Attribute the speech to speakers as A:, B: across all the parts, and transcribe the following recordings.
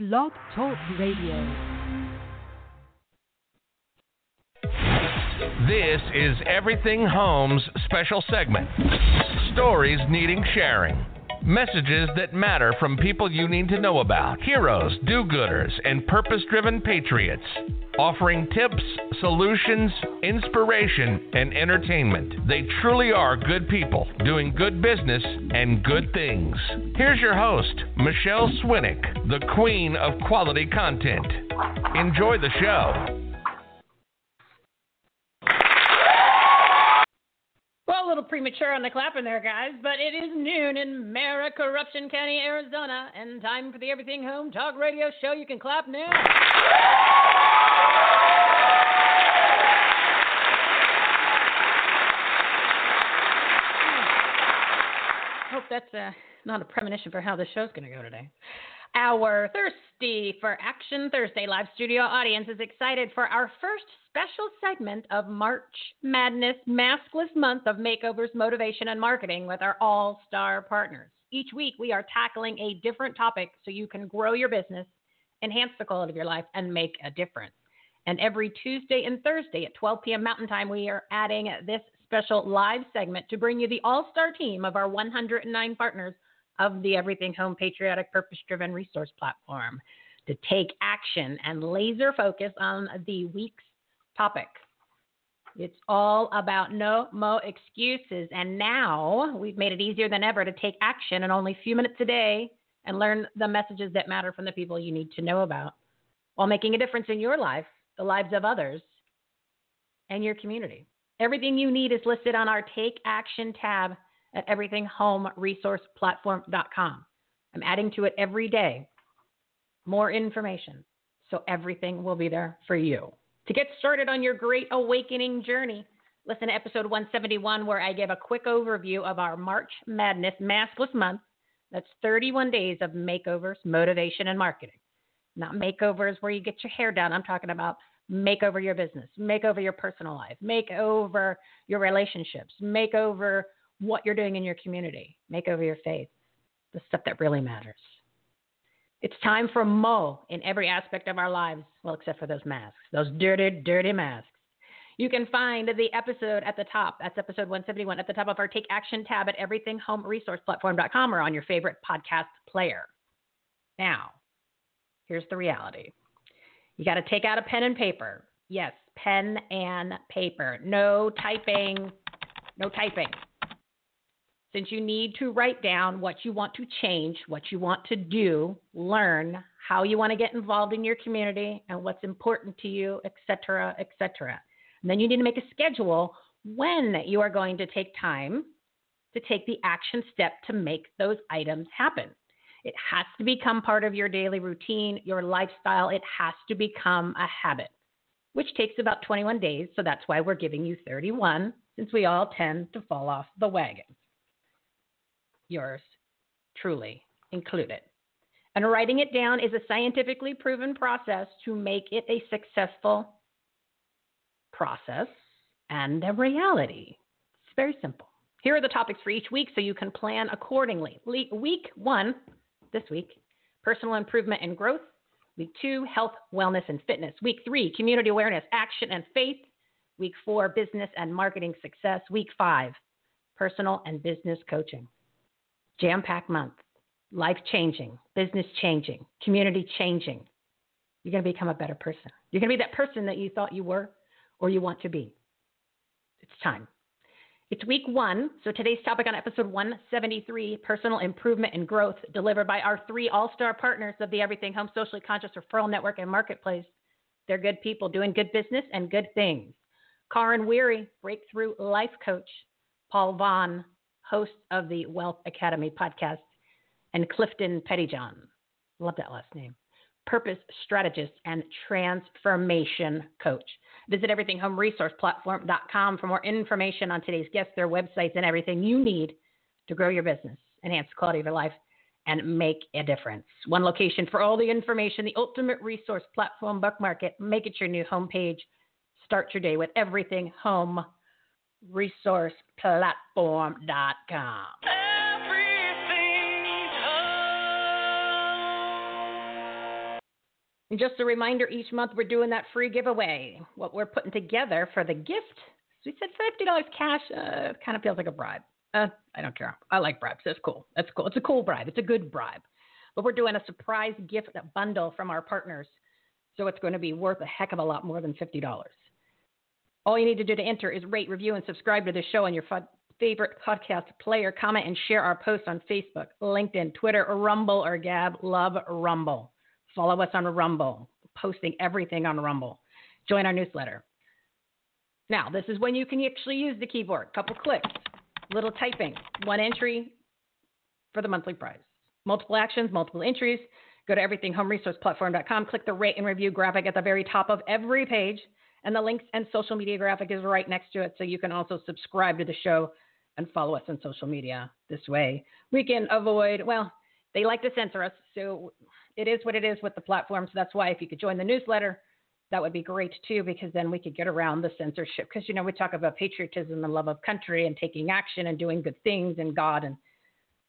A: Blog Talk Radio.
B: This is Everything Homes special segment. Stories needing sharing. Messages that matter from people you need to know about. Heroes, do gooders, and purpose driven patriots. Offering tips, solutions, inspiration, and entertainment. They truly are good people doing good business and good things. Here's your host, Michelle Swinick, the queen of quality content. Enjoy the show.
C: Well, a little premature on the clapping there, guys, but it is noon in Mara Corruption County, Arizona, and time for the Everything Home Talk Radio Show. You can clap now. Hope that's uh, not a premonition for how the show's going to go today. Our Thirsty for Action Thursday live studio audience is excited for our first special segment of March Madness Maskless Month of Makeovers, Motivation, and Marketing with our all star partners. Each week, we are tackling a different topic so you can grow your business, enhance the quality of your life, and make a difference. And every Tuesday and Thursday at 12 p.m. Mountain Time, we are adding this special live segment to bring you the all star team of our 109 partners of the Everything Home Patriotic Purpose Driven Resource Platform to take action and laser focus on the week's topic. It's all about no more excuses. And now we've made it easier than ever to take action in only a few minutes a day and learn the messages that matter from the people you need to know about while making a difference in your life, the lives of others, and your community. Everything you need is listed on our Take Action tab at everythinghomeresourceplatform.com. I'm adding to it every day more information, so everything will be there for you. To get started on your great awakening journey, listen to episode 171, where I give a quick overview of our March Madness Maskless Month. That's 31 days of makeovers, motivation, and marketing. Not makeovers where you get your hair done. I'm talking about make over your business, make over your personal life, make over your relationships, make over what you're doing in your community, make over your faith, the stuff that really matters. It's time for Mo in every aspect of our lives, well, except for those masks, those dirty, dirty masks. You can find the episode at the top. That's episode 171 at the top of our Take Action tab at everythinghomeresourceplatform.com or on your favorite podcast player. Now, here's the reality you got to take out a pen and paper. Yes, pen and paper. No typing. No typing since you need to write down what you want to change, what you want to do, learn how you want to get involved in your community and what's important to you, etc., etc. And then you need to make a schedule when you are going to take time to take the action step to make those items happen. It has to become part of your daily routine, your lifestyle. It has to become a habit, which takes about 21 days. So that's why we're giving you 31, since we all tend to fall off the wagon yours truly included. And writing it down is a scientifically proven process to make it a successful process and a reality. It's very simple. Here are the topics for each week so you can plan accordingly. Week one, this week, personal improvement and growth. Week two, health, wellness, and fitness. Week three, community awareness, action, and faith. Week four, business and marketing success. Week five, personal and business coaching jam packed month, life changing, business changing, community changing. You're going to become a better person. You're going to be that person that you thought you were or you want to be. It's time. It's week one. So today's topic on episode 173 personal improvement and growth, delivered by our three all star partners of the Everything Home Socially Conscious Referral Network and Marketplace. They're good people doing good business and good things. Karin Weiri, breakthrough life coach. Paul Vann, host of the Wealth Academy podcast, and Clifton Pettyjohn. Love that last name. purpose strategist, and transformation coach. Visit everythinghomeresourceplatform.com for more information on today's guests, their websites, and everything you need to grow your business, enhance the quality of your life, and make a difference. One location for all the information, the ultimate resource platform, Buck Market. Make it your new homepage. Start your day with everything home resourceplatform.com. And just a reminder each month we're doing that free giveaway. What we're putting together for the gift, we said $50 cash, uh, kind of feels like a bribe. Uh, I don't care. I like bribes. That's cool. That's cool. It's a cool bribe. It's a good bribe. But we're doing a surprise gift bundle from our partners. So it's going to be worth a heck of a lot more than $50. All you need to do to enter is rate, review, and subscribe to the show on your favorite podcast player. Comment and share our posts on Facebook, LinkedIn, Twitter, Rumble, or Gab. Love Rumble. Follow us on Rumble, posting everything on Rumble. Join our newsletter. Now, this is when you can actually use the keyboard. Couple clicks, little typing, one entry for the monthly prize. Multiple actions, multiple entries. Go to everythinghomeresourceplatform.com, click the rate and review graphic at the very top of every page, and the links and social media graphic is right next to it. So you can also subscribe to the show and follow us on social media. This way, we can avoid, well, they like to censor us. So it is what it is with the platforms. That's why if you could join the newsletter, that would be great too, because then we could get around the censorship. Because, you know, we talk about patriotism and love of country and taking action and doing good things and God, and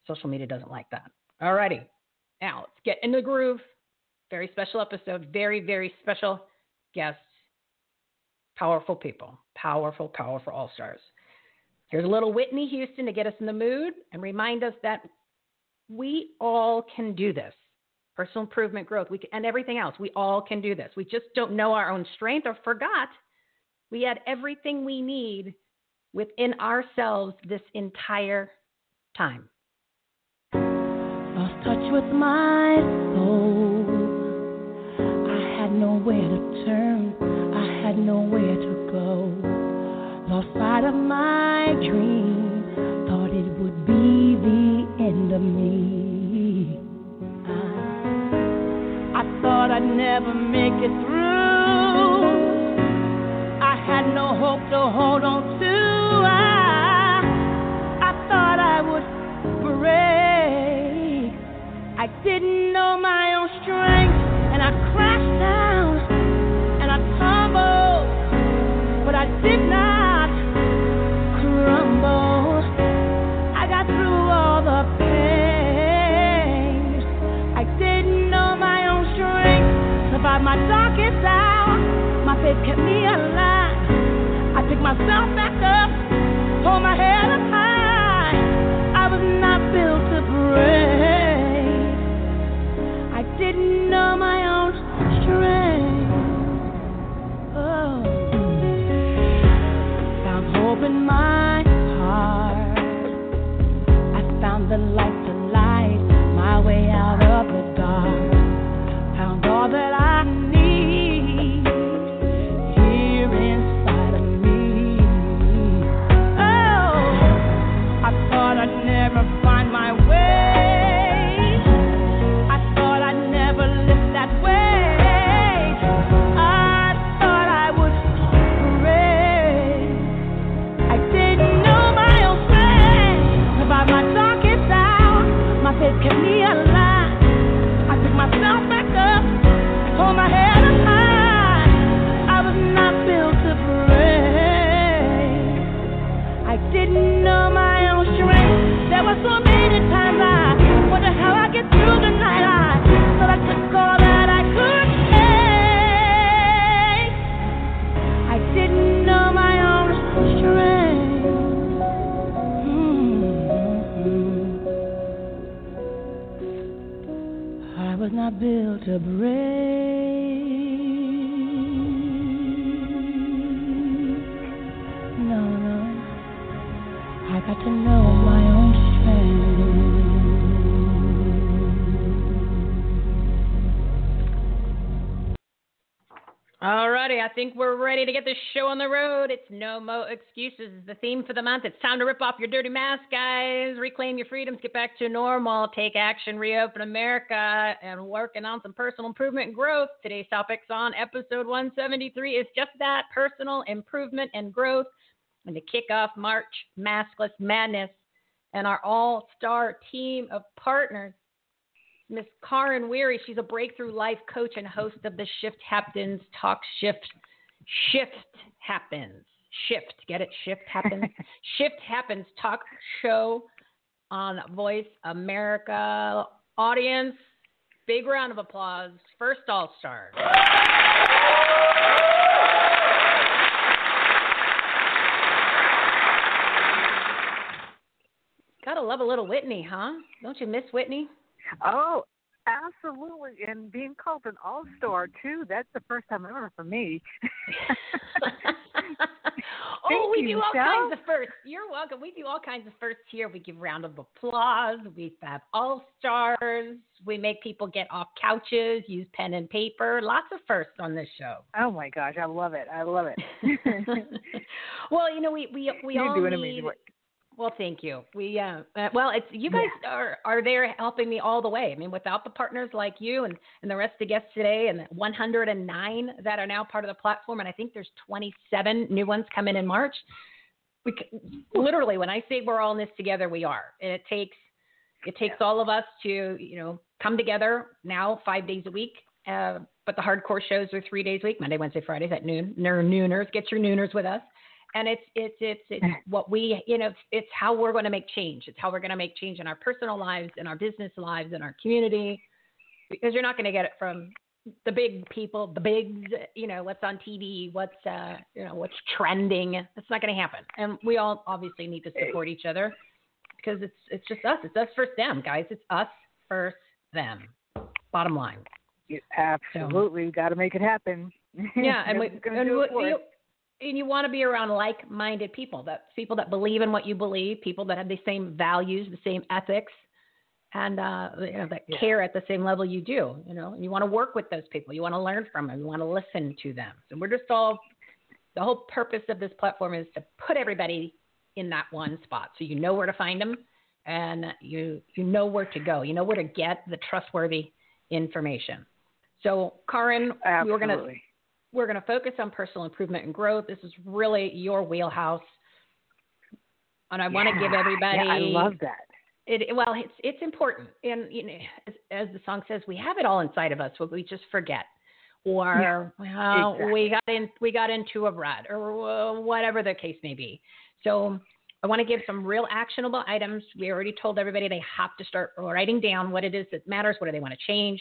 C: social media doesn't like that. All righty. Now let's get in the groove. Very special episode. Very, very special guests. Powerful people. Powerful, powerful all stars. Here's a little Whitney Houston to get us in the mood and remind us that we all can do this personal improvement, growth, we can, and everything else. We all can do this. We just don't know our own strength or forgot we had everything we need within ourselves this entire time.
D: Lost touch with my soul. I had nowhere to turn. I had nowhere to go. Lost sight of my dream. Thought it would be the end of me. I thought I'd never make it through. I had no hope to hold on to. I, I thought I would break. I didn't know my own strength, and I crashed kept me not Columbus I got through all the pain. I did it on my own strength. But my darkest hour my faith came alive. I picked myself back up, hold my head up the light a break.
C: Alrighty, I think we're ready to get this show on the road. It's no mo excuses. The theme for the month. It's time to rip off your dirty mask, guys. Reclaim your freedoms, get back to normal, take action, reopen America, and working on some personal improvement and growth. Today's topics on episode 173 is just that: personal improvement and growth. And to kick off March Maskless Madness, and our all-star team of partners Miss Karin Weiri. She's a breakthrough life coach and host of the Shift Happens Talk Shift. Shift Happens. Shift. Get it? Shift Happens. Shift Happens talk show on Voice America. Audience, big round of applause. First All Star. Gotta love a little Whitney, huh? Don't you miss Whitney?
E: Oh, absolutely. And being called an all star too, that's the first time ever for me.
C: oh, we
E: you,
C: do all kinds of firsts. You're welcome. We do all kinds of firsts here. We give round of applause. We have all stars. We make people get off couches, use pen and paper. Lots of firsts on this show.
E: Oh my gosh, I love it. I love it.
C: well, you know, we we we
E: You're
C: all
E: doing
C: need.
E: amazing work.
C: Well, thank you. We uh, uh well, it's you guys are are there helping me all the way. I mean, without the partners like you and and the rest of the guests today, and the 109 that are now part of the platform, and I think there's 27 new ones coming in March. We literally, when I say we're all in this together, we are, and it takes it takes all of us to you know come together now five days a week. Uh, but the hardcore shows are three days a week, Monday, Wednesday, Fridays at noon. Nooners, get your nooners with us and it's it's it's it's what we you know it's how we're going to make change. It's how we're going to make change in our personal lives in our business lives in our community. Because you're not going to get it from the big people the bigs you know what's on tv what's uh you know what's trending. That's not going to happen. And we all obviously need to support each other because it's it's just us. It's us first them guys. It's us first them. Bottom line.
E: You- Absolutely, we got to make it happen.
C: yeah and we and
E: do
C: we, and you want to be around like-minded people that people that believe in what you believe people that have the same values the same ethics and uh you know that
E: Yeah.
C: care at the same level you do you know? And you want to work with those people. You want to learn from them. You want to listen to them. So we're just all the whole purpose of this platform is to put everybody in that one spot so you know where to find them and you you know where to go. You know where to get the trustworthy information. So Karin, we're going to
E: Absolutely.
C: We're going to focus on personal improvement and growth. This is really your wheelhouse. And I want to give everybody
E: Yeah, I love that.
C: it well it's it's important. And you know as, as the song says we have it all inside of us but we just forget. Or well, we got in we got into a rut or whatever the case may be. So i want to give some real actionable items. We already told everybody they have to start writing down what it is that matters what do they want to change.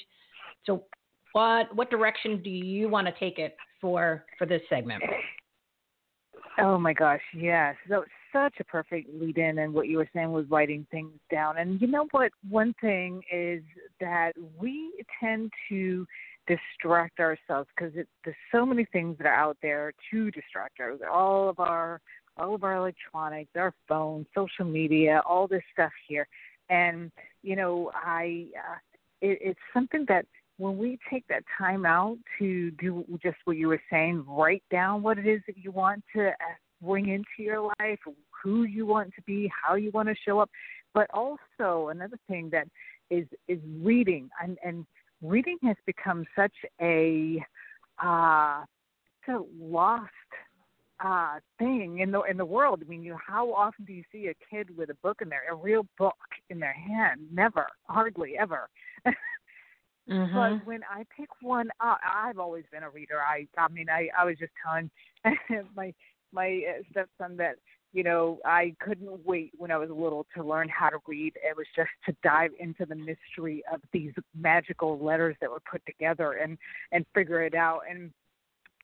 C: So what what direction do you want to take it for for this segment
E: Oh my gosh, yes. So such a perfect lead in and what you were saying was writing things down. And you know what? One thing is that we tend to distract ourselves because there's so many things that are out there to distract us. All of our all of our electronics, our phones, social media, all this stuff here. And you know, I uh, it, it's something that when we take that time out to do just what you were saying, write down what it is that you want to bring into your life, who you want to be, how you want to show up, but also another thing that is is reading, and and reading has become such a uh, so lost uh thing in the in the world. I mean, you how often do you see a kid with a book in their a real book in their hand? Never, hardly ever.
C: Mm-hmm.
E: But when I pick one up, I've always been a reader. I, I mean, I, I was just telling my my uh, stepson that you know I couldn't wait when I was little to learn how to read. It was just to dive into the mystery of these magical letters that were put together and and figure it out. And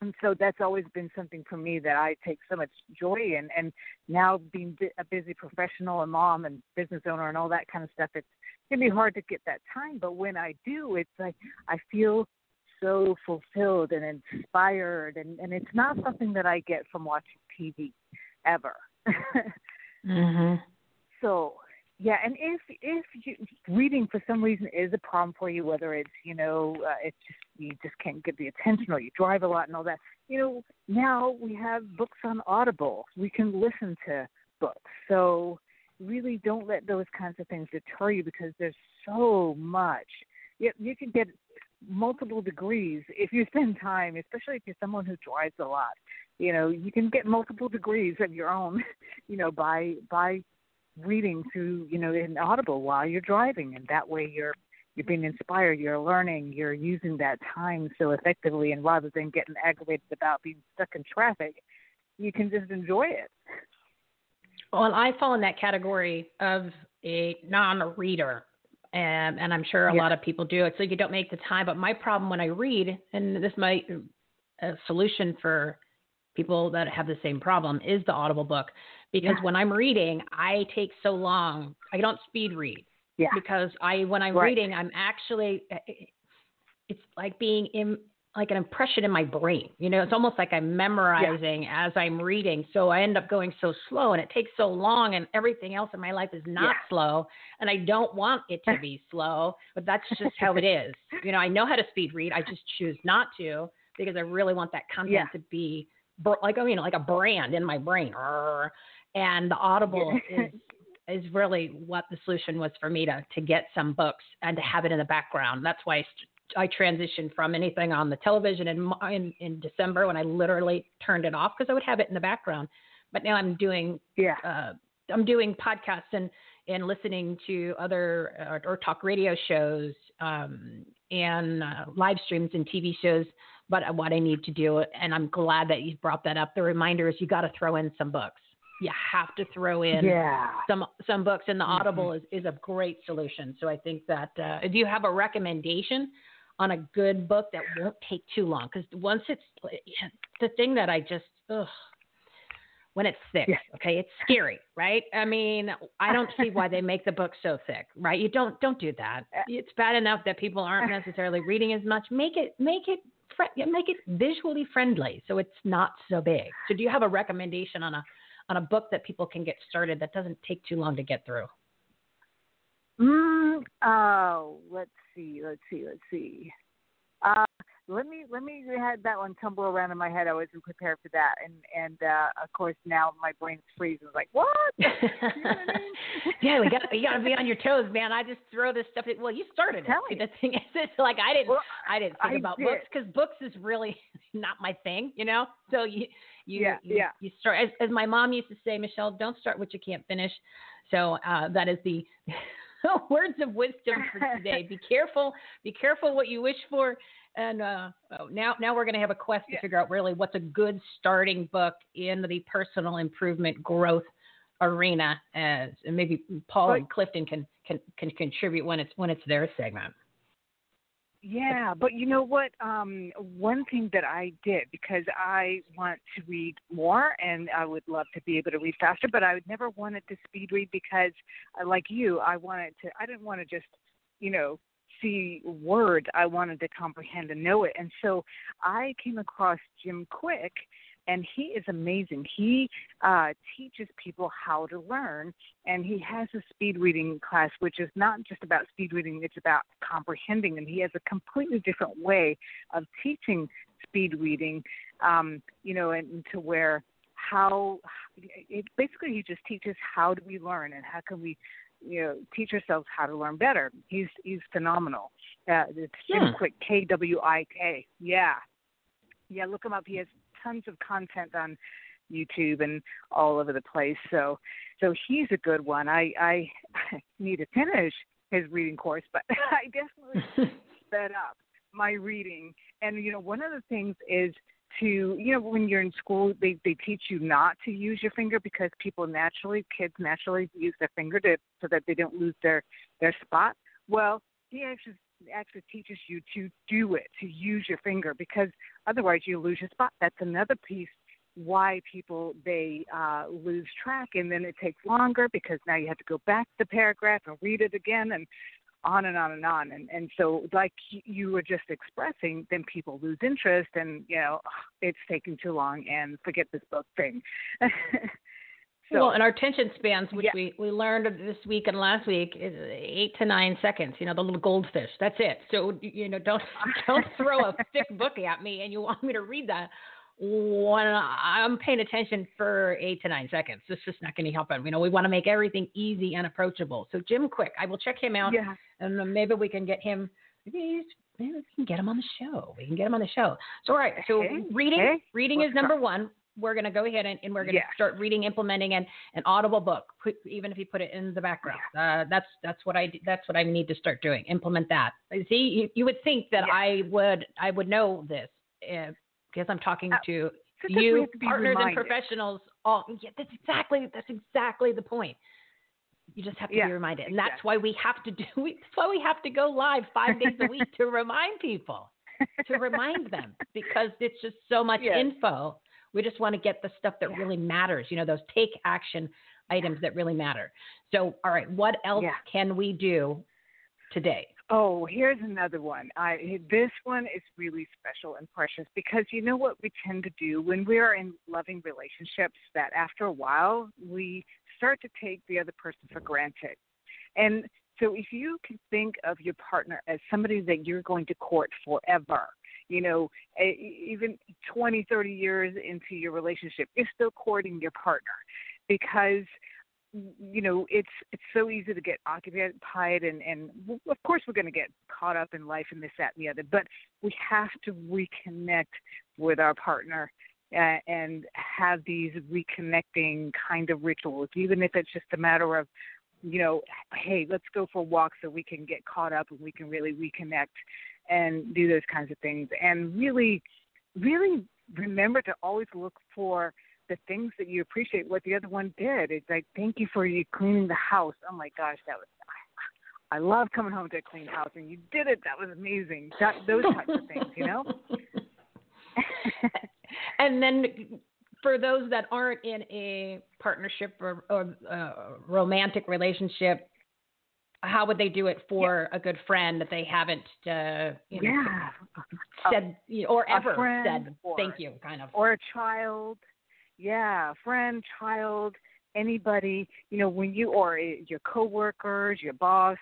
E: and so that's always been something for me that I take so much joy in. And now being a busy professional and mom and business owner and all that kind of stuff, it's can be hard to get that time. But when I do, it's like I feel so fulfilled and inspired, and and it's not something that I get from watching TV ever.
C: Mm-hmm.
E: so yeah, and if if you, reading for some reason is a problem for you, whether it's you know uh, it's just you just can't get the attention or you drive a lot and all that, you know now we have books on Audible. We can listen to books, so really don't let those kinds of things deter you because there's so much. You, you can get multiple degrees if you spend time, especially if you're someone who drives a lot. You know, you can get multiple degrees of your own, you know, by by reading through you know in audible while you're driving and that way you're you're being inspired you're learning you're using that time so effectively and rather than getting aggravated about being stuck in traffic you can just enjoy it
C: well i fall in that category of a non-reader and, and i'm sure a yeah. lot of people do it's like you don't make the time but my problem when i read and this might a solution for people that have the same problem is the audible book because yeah. when I'm reading, I take so long. I don't speed read.
E: Yeah.
C: Because I when I'm right. reading, I'm actually eh, eh, it's like being in like an impression in my brain. You know, it's almost like I'm memorizing yeah. as I'm reading. So I end up going so slow and it takes so long and everything else in my life is not yeah. slow and I don't want it to be slow, but that's just how it is. You know, I know how to speed read. I just choose not to because I really want that content yeah. to be like I mean like a brand in my brain and the Audible is is really what the solution was for me to to get some books and to have it in the background. That's why I, I transitioned from anything on the television in, in in December when I literally turned it off because I would have it in the background. But now I'm doing
E: yeah
C: uh, I'm doing podcasts and and listening to other uh, or talk radio shows um, and uh, live streams and TV shows. But what I need to do, and I'm glad that you brought that up. The reminder is you got to throw in some books you have to throw in
E: yeah.
C: some some books, and the mm-hmm. Audible is, is a great solution. So I think that uh, if you have a recommendation on a good book that won't take too long, because once it's the thing that I just ugh, when it's thick, yeah. okay, it's scary, right? I mean, I don't see why they make the book so thick, right? You don't don't do that. Uh, it's bad enough that people aren't necessarily reading as much. Make it make it make it visually friendly so it's not so big. So do you have a recommendation on a on a book that people can get started that doesn't take too long to get through?
E: Mm, oh, let's see, let's see, let's see. Uh, let me let me have that one tumble around in my head. I wasn't prepared for that, and and uh, of course now my brain's freezing. Like what? you know what I mean?
C: yeah, we got you got to be on your toes, man. I just throw this stuff. Well, you started it. See, the thing is, it's like I didn't well, I didn't think I about did. books because books is really not my thing, you know. So you you
E: yeah,
C: you,
E: yeah.
C: you start as, as my mom used to say, Michelle, don't start what you can't finish. So uh, that is the words of wisdom for today. Be careful. Be careful what you wish for. And uh, oh, now, now we're going to have a quest to figure out really what's a good starting book in the personal improvement growth arena. As and maybe Paul and Clifton can, can can contribute when it's when it's their segment.
E: Yeah, but you know what? Um, one thing that I did because I want to read more and I would love to be able to read faster, but I would never wanted to speed read because, uh, like you, I wanted to. I didn't want to just, you know, see words. I wanted to comprehend and know it, and so I came across Jim Kwik and he is amazing. He uh, teaches people how to learn, and he has a speed reading class, which is not just about speed reading; it's about comprehending. And he has a completely different way of teaching speed reading. Um, you know, and to where how it basically he just teaches how do we learn and how can we you know teach ourselves how to learn better he's he's phenomenal uh, it's jim hmm. kwik k w i k yeah yeah look him up he has tons of content on YouTube and all over the place. So so he's a good one. I I, need to finish his reading course, but I definitely sped up my reading. And you know, one of the things is to you know when you're in school they they teach you not to use your finger because people naturally kids naturally use their finger to so that they don't lose their their spot well he actually actually teaches you to do it, to use your finger, because otherwise you lose your spot. That's another piece why people they uh, lose track, and then it takes longer because now you have to go back to the paragraph and read it again, and on and on and on. And and so, like you were just expressing, then people lose interest, and you know it's taking too long, and forget this book thing. So,
C: well, and our attention spans, which
E: Yeah.
C: we, we learned this week and last week, is eight to nine seconds. You know, the little goldfish. That's it. So you know, don't don't throw a thick book at me and you want me to read that when I'm paying attention for eight to nine seconds. It's just not going to happen. You know, we want to make everything easy and approachable. So Jim Kwik, I will check him out,
E: yeah.
C: and maybe we can get him. Maybe, we can get him on the show. We can get him on the show. So all right. So
E: Hey,
C: reading,
E: hey,
C: reading
E: let's
C: is number one. We're going to go ahead and, and we're going to
E: Yeah.
C: start reading, implementing an, an audible book, put, even if you put it in the background. Uh, that's that's what I that's what I need to start doing. Implement that. See, you, you would think that
E: Yeah.
C: I would I would know this uh, because I'm talking
E: Uh,
C: to you
E: to
C: partners and professionals. All yeah, that's exactly that's exactly the point. You just have to
E: Yeah,
C: be reminded, and that's why we have to do. That's why we have to go live five days a week to remind people, to remind them, because it's just so much
E: Yes.
C: info. We just want to get the stuff that
E: Yeah.
C: really matters. You know, those take action items that really matter. So, all right, what else
E: Yeah.
C: can we do today?
E: Oh, here's another one. I this one is really special and precious because you know what we tend to do when we are in loving relationships that after a while we start to take the other person for granted. And so if you can think of your partner as somebody that you're going to court forever, you know, even 20, 30 years into your relationship, you're still courting your partner because you know it's it's so easy to get occupied and and of course we're going to get caught up in life and this that and the other but we have to reconnect with our partner uh, and have these reconnecting kind of rituals even if it's just a matter of you know hey let's go for a walk so we can get caught up and we can really reconnect and do those kinds of things and really really remember to always look for the things that you appreciate what the other one did. It's like, thank you for you cleaning the house. Oh my gosh, that was. I love coming home to a clean house, and you did it. That was amazing. That, those types of things, you know.
C: and then for those that aren't in a partnership or, or uh, romantic relationship, how would they do it for a good friend that they haven't, uh, you know,
E: yeah,
C: said you know, or ever said
E: or-
C: thank you, kind of.
E: or a child. Yeah, friend, child, anybody. You know, when you or uh, your coworkers, your boss.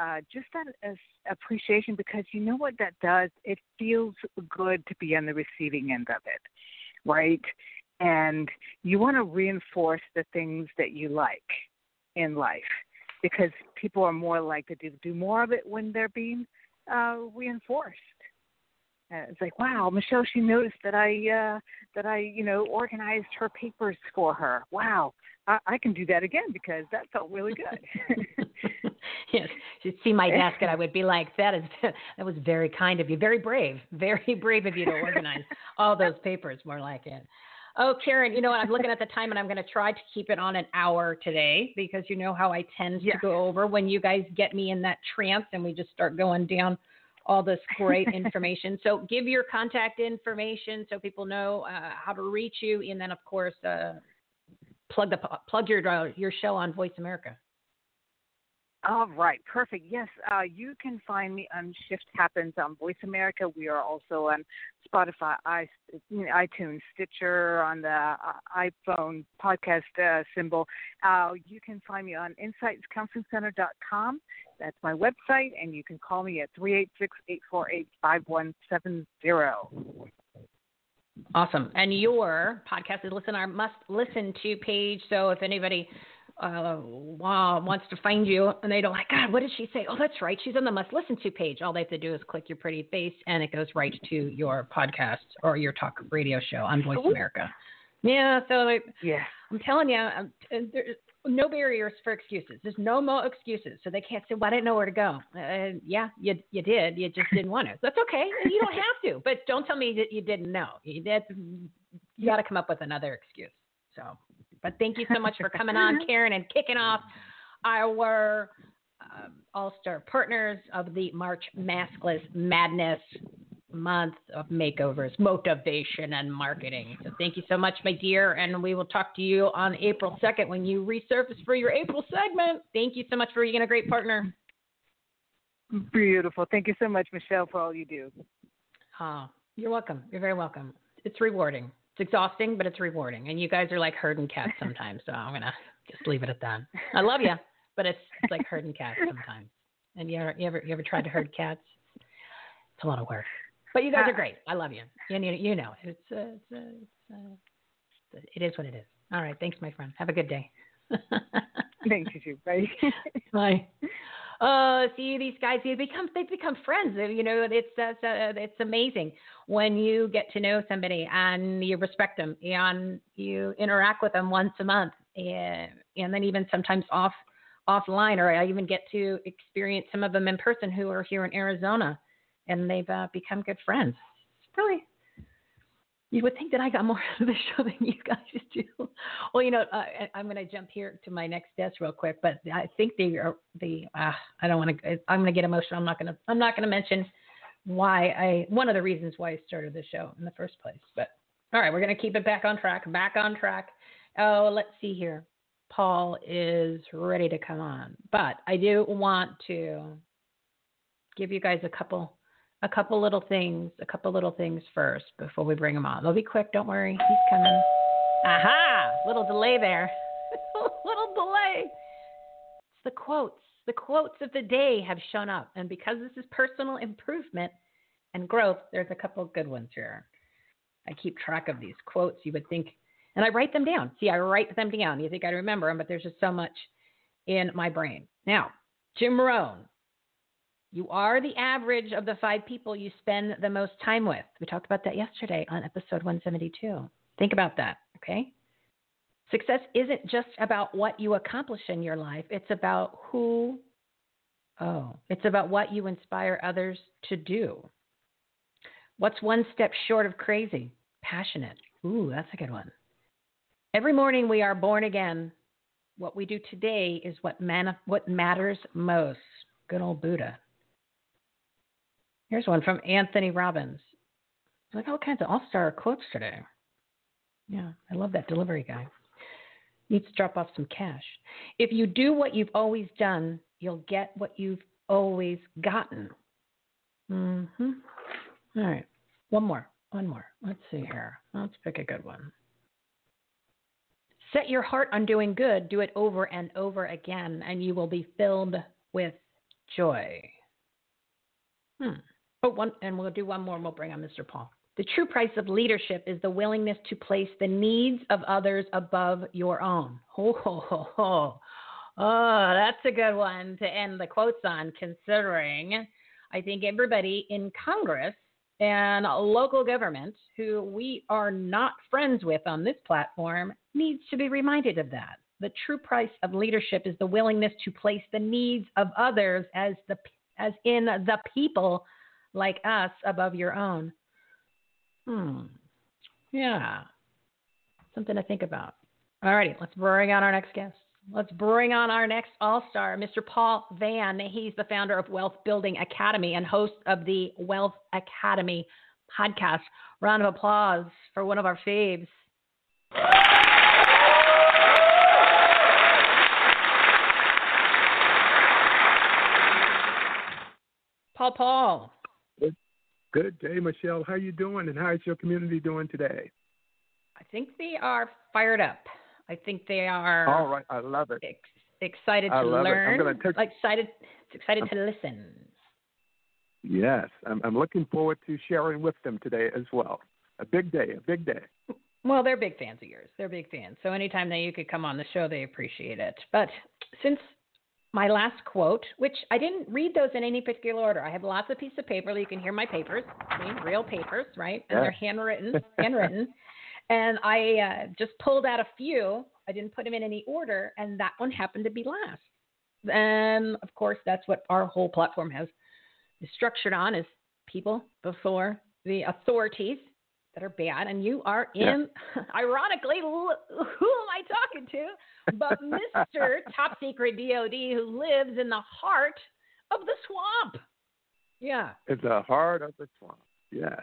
E: Uh, just that as appreciation because you know what that does? It feels good to be on the receiving end of it, right? And you want to reinforce the things that you like in life because people are more likely to do more of it when they're being uh, reinforced. Uh, it's like, wow, Michelle, she noticed that I uh, that I, you know, organized her papers for her. Wow, I, I can do that again because that felt really good.
C: yes, she'd see my desk and I would be like, "That is that was very kind of you, very brave, very brave of you to organize all those papers." More like it. Oh, Karin, you know what? I'm looking at the time and I'm going to try to keep it on an hour today because you know how I tend to go over when you guys get me in that trance and we just start going down all this great information. so give your contact information so people know uh, how to reach you, and then of course uh, plug the plug your uh, your show on Voice America.
E: All right, perfect. Yes, uh, you can find me on Shift Happens on Voice America. We are also on Spotify, iTunes, Stitcher, on the uh, iPhone podcast uh, symbol. Uh, you can find me on InsightsCounselingCenter.com. That's my website, and you can call me at three eight six eight four eight five one seven zero.
C: Awesome. And your podcast is listen our must listen to page. So if anybody uh, wow, wants to find you and they don't like, God, what did she say? Oh, that's right. She's on the must listen to page. All they have to do is click your pretty face and it goes right to your podcast or your talk radio show on Voice America. Yeah. So like,
E: Yeah.
C: I'm telling you, um, there's no barriers for excuses. There's no more excuses. So they can't say, well, I didn't know where to go. Uh, yeah, you, you did. You just didn't want to. That's okay. You don't have to. But don't tell me that you didn't know. You got to come up with another excuse. So, but thank you so much for coming on, Karin, and kicking off our um, All Star Partners of the March Maskless Madness month of makeovers, motivation, and marketing. So thank you so much, my dear, and we will talk to you on April 2nd when you resurface for your April segment. Thank you so much for being a great partner.
E: Beautiful. Thank you so much, Michelle, for all you do.
C: Oh, you're welcome. You're very welcome. It's rewarding It's exhausting, but it's rewarding. And you guys are like herding cats sometimes, so I'm gonna just leave it at that. I love you, but it's, it's like herding cats sometimes. And you ever, you ever you ever tried to herd cats? It's a lot of work. But you guys are great. I love you. And you, you know it's, uh, it's, uh, it's uh, it is what it is. All right. Thanks, my friend. Have a good day.
E: Thanks, you too. Bye.
C: Bye. Uh, see these guys. They become they become friends. You know, it's uh, it's amazing when you get to know somebody and you respect them and you interact with them once a month, and and then even sometimes off offline, or I even get to experience some of them in person who are here in Arizona, and they've uh, become good friends. It's really you would think that I got more out of the show than you guys do. Well, you know, uh, I'm going to jump here to my next guest real quick, but I think are the. Uh, I don't want to. I'm going to get emotional. I'm not going to. I'm not going to mention why I. One of the reasons why I started the show in the first place. But all right, we're going to keep it back on track. Back on track. Oh, let's see here. Paul is ready to come on, but I do want to give you guys a couple a couple little things, a couple little things first before we bring him on. They'll be quick, don't worry. He's coming. Aha! Little delay there. little delay. It's the quotes. The quotes of the day have shown up. And because this is personal improvement and growth, there's a couple good ones here. I keep track of these quotes. You would think, and I write them down. See, I write them down. You think I remember them, but there's just so much in my brain. Now, Jim Rohn, you are the average of the five people you spend the most time with. We talked about that yesterday on episode 172. Think about that, okay? Success isn't just about what you accomplish in your life, it's about who, oh, it's about what you inspire others to do. What's one step short of crazy? Passionate. Ooh, that's a good one. Every morning we are born again. What we do today is what, man- what matters most. Good old Buddha. Here's one from Anthony Robbins. Like all kinds of all star quotes today. Yeah, I love that delivery guy. Needs to drop off some cash. If you do what you've always done, you'll get what you've always gotten. Mm-hmm. All right. One more. One more. Let's see here. Let's pick a good one. Set your heart on doing good. Do it over and over again, and you will be filled with joy. Hmm. Oh, one, and we'll do one more and we'll bring on Mr. Paul. The true price of leadership is the willingness to place the needs of others above your own. Oh, ho, ho, ho. oh, that's a good one to end the quotes on, considering I think everybody in Congress and local government who we are not friends with on this platform needs to be reminded of that. The true price of leadership is the willingness to place the needs of others as the as in the people like us above your own. Hmm. Yeah. Something to think about. All righty, let's bring on our next guest. Let's bring on our next all star, Mr. Paul Vann. He's the founder of Wealth Building Academy and host of the Wealth Academy podcast. Round of applause for one of our faves. Paul Paul.
F: Good day, Michelle. How you doing, and how is your community doing today?
C: I think they are fired up. I think they are.
F: All right, I love it.
C: Ex- excited
F: I
C: to learn.
F: I'm take...
C: excited, excited to listen.
F: Yes, I'm, I'm looking forward to sharing with them today as well. A big day, a big day.
C: Well, they're big fans of yours. They're big fans. So anytime that you could come on the show, they appreciate it. But since my last quote, which I didn't read those in any particular order. I have lots of pieces of paper. You can hear my papers, I mean, real papers, right? And
F: Yeah.
C: they're handwritten, handwritten. And I uh, just pulled out a few. I didn't put them in any order, and that one happened to be last. And of course, that's what our whole platform has is structured on: is people before the authorities that are bad, and you are in. Ironically, who am I talking to? But Mr. Top Secret DoD, who lives in the heart of the swamp. Yeah.
F: It's the heart of the swamp. Yes,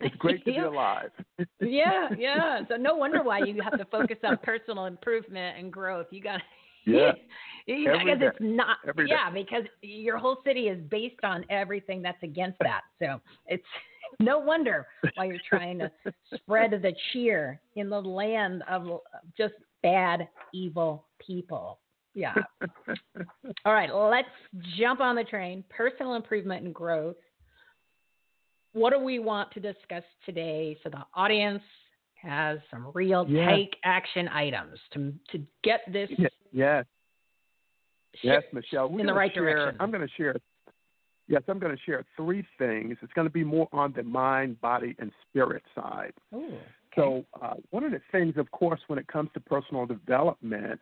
F: it's great to be alive.
C: yeah, yeah. So no wonder why you have to focus on personal improvement and growth. You got
F: Yeah.
C: you, because
F: day.
C: it's not
F: Every day.
C: yeah, because your whole city is based on everything that's against that. So it's no wonder why you're trying to spread the cheer in the land of just bad, evil people. Yeah. All right, let's jump on the train. Personal improvement and growth. What do we want to discuss today so the audience has some real
F: Yeah.
C: take action items to to get this
F: Yes, yes, Michelle. We're
C: in the right
F: share-
C: direction.
F: I'm going to share. Yes, I'm going to share three things. It's going to be more on the mind, body, and spirit side.
C: Ooh, okay.
F: So, uh, one of the things, of course, when it comes to personal development,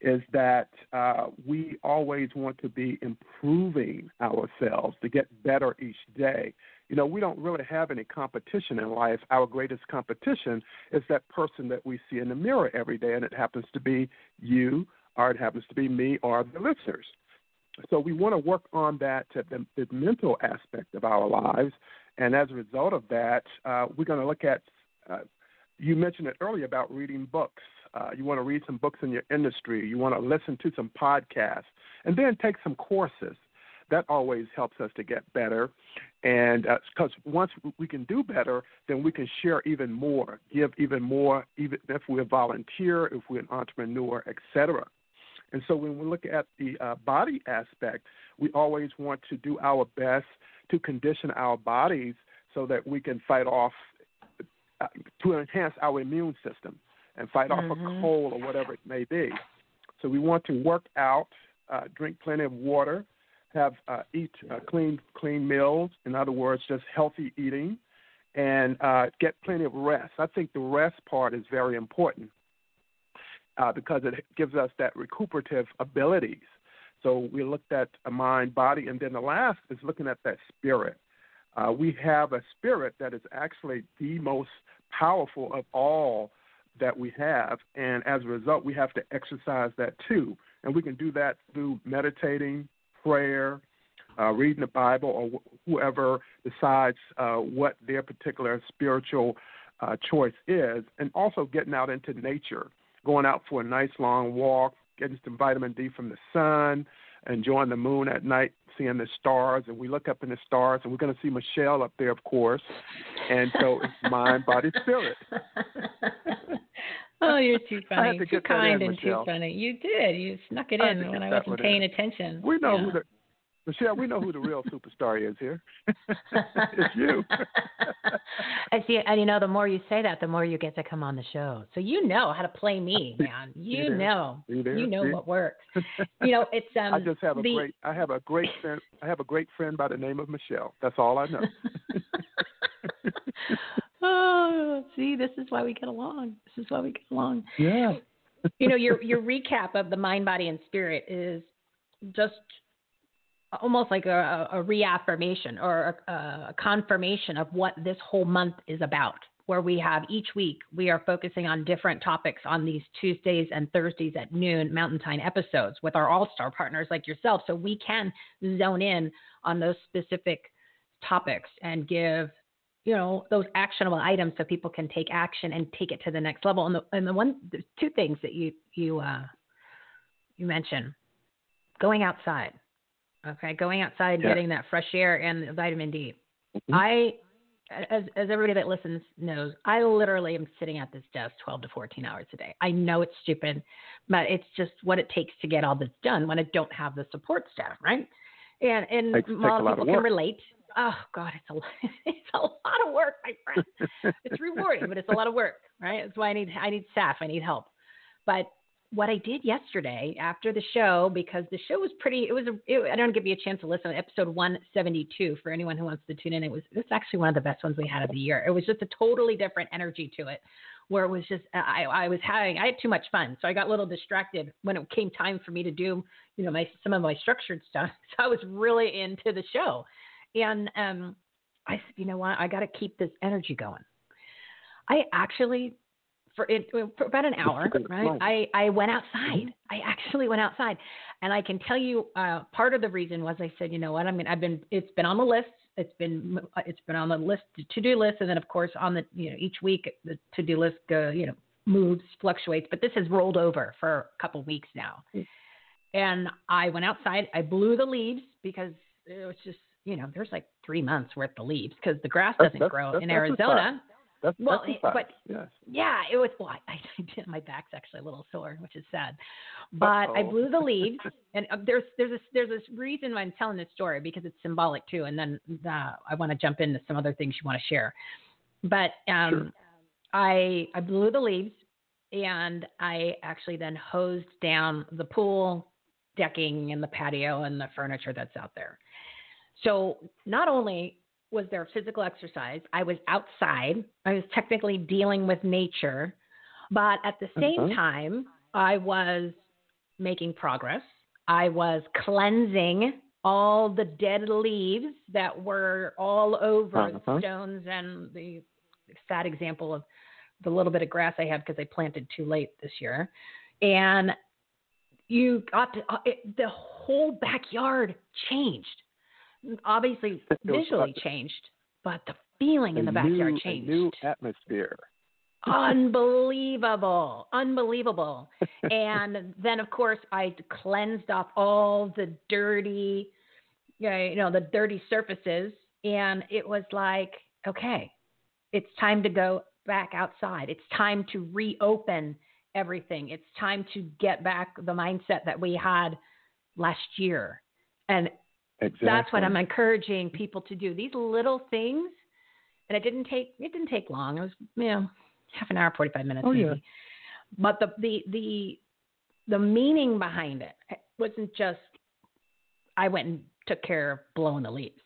F: is that uh, we always want to be improving ourselves to get better each day. You know, we don't really have any competition in life. Our greatest competition is that person that we see in the mirror every day, and it happens to be you, or it happens to be me, or the listeners. So we want to work on that, uh, the, the mental aspect of our lives, and as a result of that, uh, we're going to look at. Uh, you mentioned it earlier about reading books. Uh, you want to read some books in your industry. You want to listen to some podcasts, and then take some courses. That always helps us to get better, and because once we can do better, then we can share even more, give even more, even if we're a volunteer, if we're an entrepreneur, etc. And so when we look at the uh, body aspect, we always want to do our best to condition our bodies so that we can fight off, uh, to enhance our immune system and fight off
C: Mhm.
F: a cold or whatever it may be. So we want to work out, uh, drink plenty of water, have uh, eat uh, clean clean meals. In other words, just healthy eating, and uh, get plenty of rest. I think the rest part is very important uh, because it gives us that recuperative abilities. So we looked at a mind, body, and then the last is looking at that spirit. Uh, we have a spirit that is actually the most powerful of all that we have, and as a result, we have to exercise that too. And we can do that through meditating, prayer, uh, reading the Bible, or wh- whoever decides uh, what their particular spiritual uh, choice is, and also getting out into nature, going out for a nice long walk, getting some vitamin D from the sun, enjoying the moon at night, seeing the stars. And we look up in the stars, and we're going to see Michelle up there, of course. And so it's mind, body, spirit.
C: oh, you're too funny.
F: to
C: Too kind
F: in,
C: and too funny. You did. You snuck it
F: I had to
C: in when I wasn't paying
F: in.
C: attention.
F: We know
C: Yeah.
F: who the Michelle. We know who the real superstar is here. it's you.
C: and see, and you know, the more you say that, the more you get to come on the show. So you know how to play me, man. You know,
F: See
C: you know
F: See?
C: what works. You know, it's um.
F: I just have a
C: the,
F: great. I have a great friend. I have a great friend by the name of Michelle. That's all I know.
C: oh, see, this is why we get along. This is why we get along.
F: yeah.
C: you know, your your recap of the mind, body, and spirit is just almost like a, a reaffirmation or a, a confirmation of what this whole month is about. Where we have each week, we are focusing on different topics on these Tuesdays and Thursdays at noon Mountain Time episodes with our all star partners like yourself. So we can zone in on those specific topics and give you know those actionable items so people can take action and take it to the next level and the and the one the two things that you you uh you mentioned going outside okay going outside
F: Yeah.
C: getting that fresh air and vitamin d
F: Mhm.
C: i as as everybody that listens knows i literally am sitting at this desk 12 to 14 hours a day i know it's stupid but it's just what it takes to get all this done when i don't have the support staff right and and a lot of people can relate oh god it's a lot it's a lot of work my friend it's rewarding, but it's a lot of work, right? That's why I need I need staff, I need help. But what I did yesterday after the show, because the show was pretty, it was a, it, I don't give you a chance to listen episode 172 for anyone who wants to tune in. It was it's actually one of the best ones we had of the year. It was just a totally different energy to it, where it was just I I was having I had too much fun, so I got a little distracted when it came time for me to do you know my some of my structured stuff. So I was really into the show, and um I said, you know what, I got to keep this energy going. I actually, for it for about an hour, right? I I went outside. I actually went outside, and I can tell you, uh, part of the reason was I said, you know what, I mean, I've been, it's been on the list. It's been uh, it's been on the list to do list, and then of course on the you know each week the to do list you know moves fluctuates, but this has rolled over for a couple weeks now. And I went outside. I blew the leaves because it was just you know, there's like three months worth of leaves because the grass doesn't
F: that's-
C: grow
F: that's
C: in
F: exercise.
C: Arizona.
F: That's
C: Well,
F: exercise.
C: but-
F: yes.
C: Yeah, it was. Well, I, I did. My back's actually a little sore, which is sad. But I
F: Uh-oh.
C: blew the leaves, and uh, there's there's a there's this reason why I'm telling this story because it's symbolic too. And then uh, I want to jump into some other things you want to share. But um,
F: Sure.
C: I I blew the leaves, and I actually then hosed down the pool decking and the patio and the furniture that's out there. So not only was there physical exercise, I was outside. I was technically dealing with nature, but at the same
F: Mhm.
C: time, I was making progress. I was cleansing all the dead leaves that were all over the
F: Uh-huh.
C: stones and the sad example of the little bit of grass I had because I planted too late this year. And you got to, uh, it, the whole backyard changed. Obviously, visually changed, but the feeling in the backyard
F: new,
C: changed.
F: New atmosphere.
C: unbelievable, unbelievable. and then, of course, I cleansed off all the dirty, you know, the dirty surfaces, and it was like, okay, it's time to go back outside. It's time to reopen everything. It's time to get back the mindset that we had last year. And
F: Exactly.
C: that's what I'm encouraging people to do. These little things, and it didn't take it didn't take long. It was you know half an hour, 45 minutes
F: Oh,
C: maybe.
F: yeah.
C: But the the the the meaning behind it wasn't just I went and took care of blowing the leaves.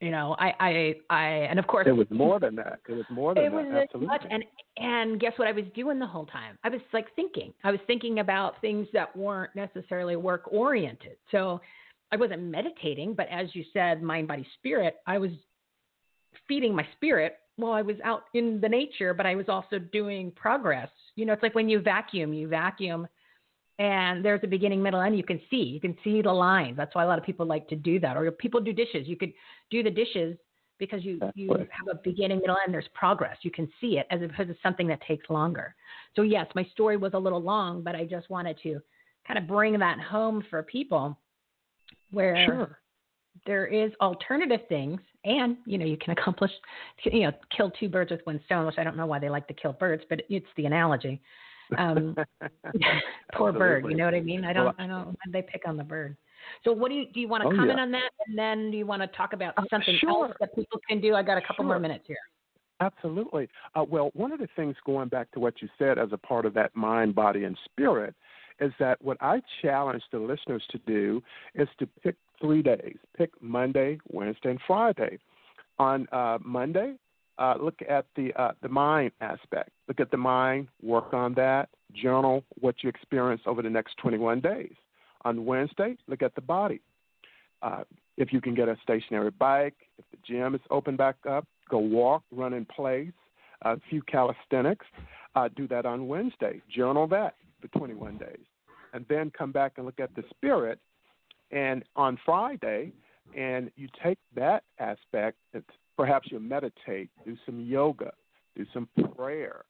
C: You know, I I I and of course
F: It was more than that. It was more than
C: it
F: that.
C: was as
F: Absolutely.
C: much and and guess what I was doing the whole time? I was like thinking. I was thinking about things that weren't necessarily work oriented. So I wasn't meditating, but as you said, mind, body, spirit, I was feeding my spirit while I was out in the nature, but I was also doing progress. You know, it's like when you vacuum, you vacuum and there's a beginning, middle, end you can see. You can see the lines. That's why a lot of people like to do that. Or people do dishes. You could do the dishes because you, you have a beginning, middle, end. There's progress. You can see it as opposed to something that takes longer. So yes, my story was a little long, but I just wanted to kind of bring that home for people where
F: Sure.
C: there is alternative things and you know you can accomplish you know kill two birds with one stone which i don't know why they like to kill birds but it's the analogy um poor bird you know what i mean i don't i don't they pick on the bird so what do you do you want to
F: Oh,
C: comment
F: yeah.
C: on that and then do you want to talk about
F: Uh,
C: something
F: sure.
C: else that people can do i got a couple more minutes here
F: Absolutely. Uh, well, one of the things going back to what you said as a part of that mind, body, and spirit is that what I challenge the listeners to do is to pick three days. Pick Monday, Wednesday, and Friday. On uh, Monday, uh, look at the uh, the mind aspect. Look at the mind. Work on that. Journal what you experience over the next 21 days. On Wednesday, look at the body. Uh, if you can get a stationary bike, if the gym is open back up, go walk, run in place, a few calisthenics. Uh, do that on Wednesday. Journal that for 21 days. And then come back and look at the spirit. And on Friday, and you take that aspect, it's, perhaps you meditate, do some yoga, do some prayer,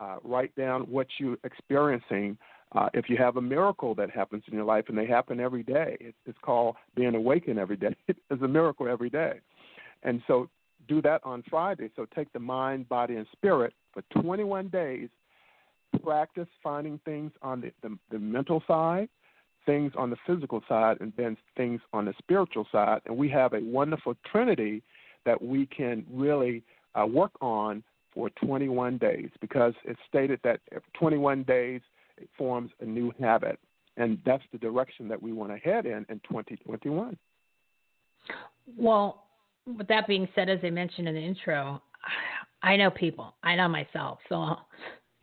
F: uh, write down what you're experiencing. Uh, if you have a miracle that happens in your life, and they happen every day, it, it's called being awakened every day. It's a miracle every day. And so do that on Friday. So take the mind, body, and spirit for 21 days. Practice finding things on the, the, the mental side, things on the physical side, and then things on the spiritual side. And we have a wonderful trinity that we can really uh, work on for 21 days because it's stated that 21 days it forms a new habit. And that's the direction that we want to head in in 2021.
C: Well, with that being said, as I mentioned in the intro, I know people. I know myself. So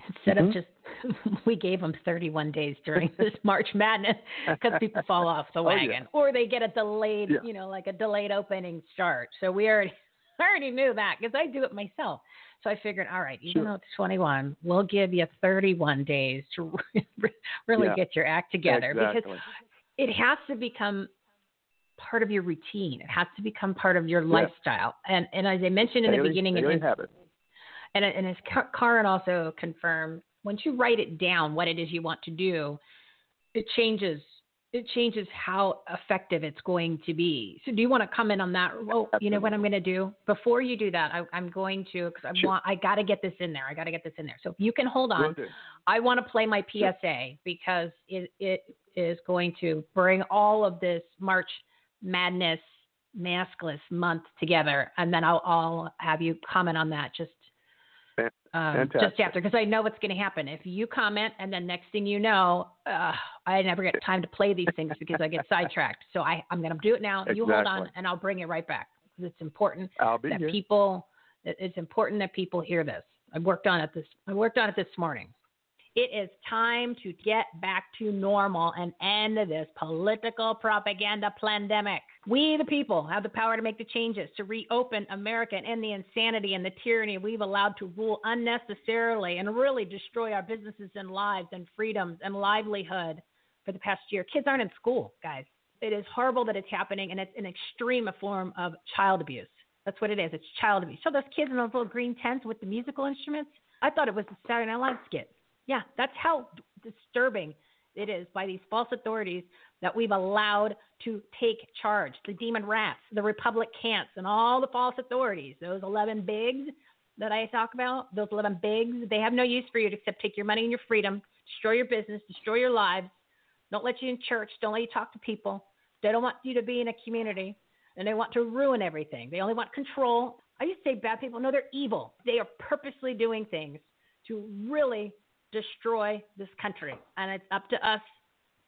C: instead
F: Mhm.
C: of just, we gave them 31 days during this March Madness because people fall off the
F: Oh, yeah.
C: wagon or they get a delayed,
F: Yeah.
C: you know, like a delayed opening start. So we already, I already knew that because I do it myself. So I figured, all right, even
F: Sure.
C: though it's 21, we'll give you 31 days to really
F: Yeah.
C: get your act together because it has to become part of your routine. It has to become part of your lifestyle. And and as I mentioned in the beginning,
F: daily
C: and,
F: habit.
C: And and as Ka- Karin also confirmed, once you write it down, what it is you want to do, it changes it changes how effective it's going to be. So, do you want to comment on that? Well, you know what I'm going to do before you do that. I, am going to because I
F: Sure.
C: want I got to get this in there. I got to get this in there. So, if you can hold on, I want to play my PSA because it, it is going to bring all of this March Madness maskless month together, and then I'll, I'll have you comment on that just um, just after because I know what's going to happen. If you comment and then next thing you know, uh, I never get time to play these things because I get sidetracked. So I, I'm going to do it now. You hold on, and I'll bring it right back because it's important that
F: here.
C: people it's important that people hear this. I worked on it this I worked on it this morning. It is time to get back to normal and end this political propaganda pandemic. We, the people, have the power to make the changes to reopen America and end the insanity and the tyranny we've allowed to rule unnecessarily and really destroy our businesses and lives and freedoms and livelihood for the past year. Kids aren't in school, guys. It is horrible that it's happening, and it's an extreme form of child abuse. That's what it is. It's child abuse. So those kids in those little green tents with the musical instruments, I thought it was a Saturday Night Live skit. Yeah, that's how disturbing it is by these false authorities that we've allowed to take charge. The demon rats, the Republicans, and all the false authorities, those 11 bigs that I talk about, those 11 bigs, they have no use for you except take your money and your freedom, destroy your business, destroy your lives, don't let you in church, don't let you talk to people. They don't want you to be in a community, and they want to ruin everything. They only want control. I used to say bad people. No, they're evil. They are purposely doing things to really destroy this country. And it's up to us,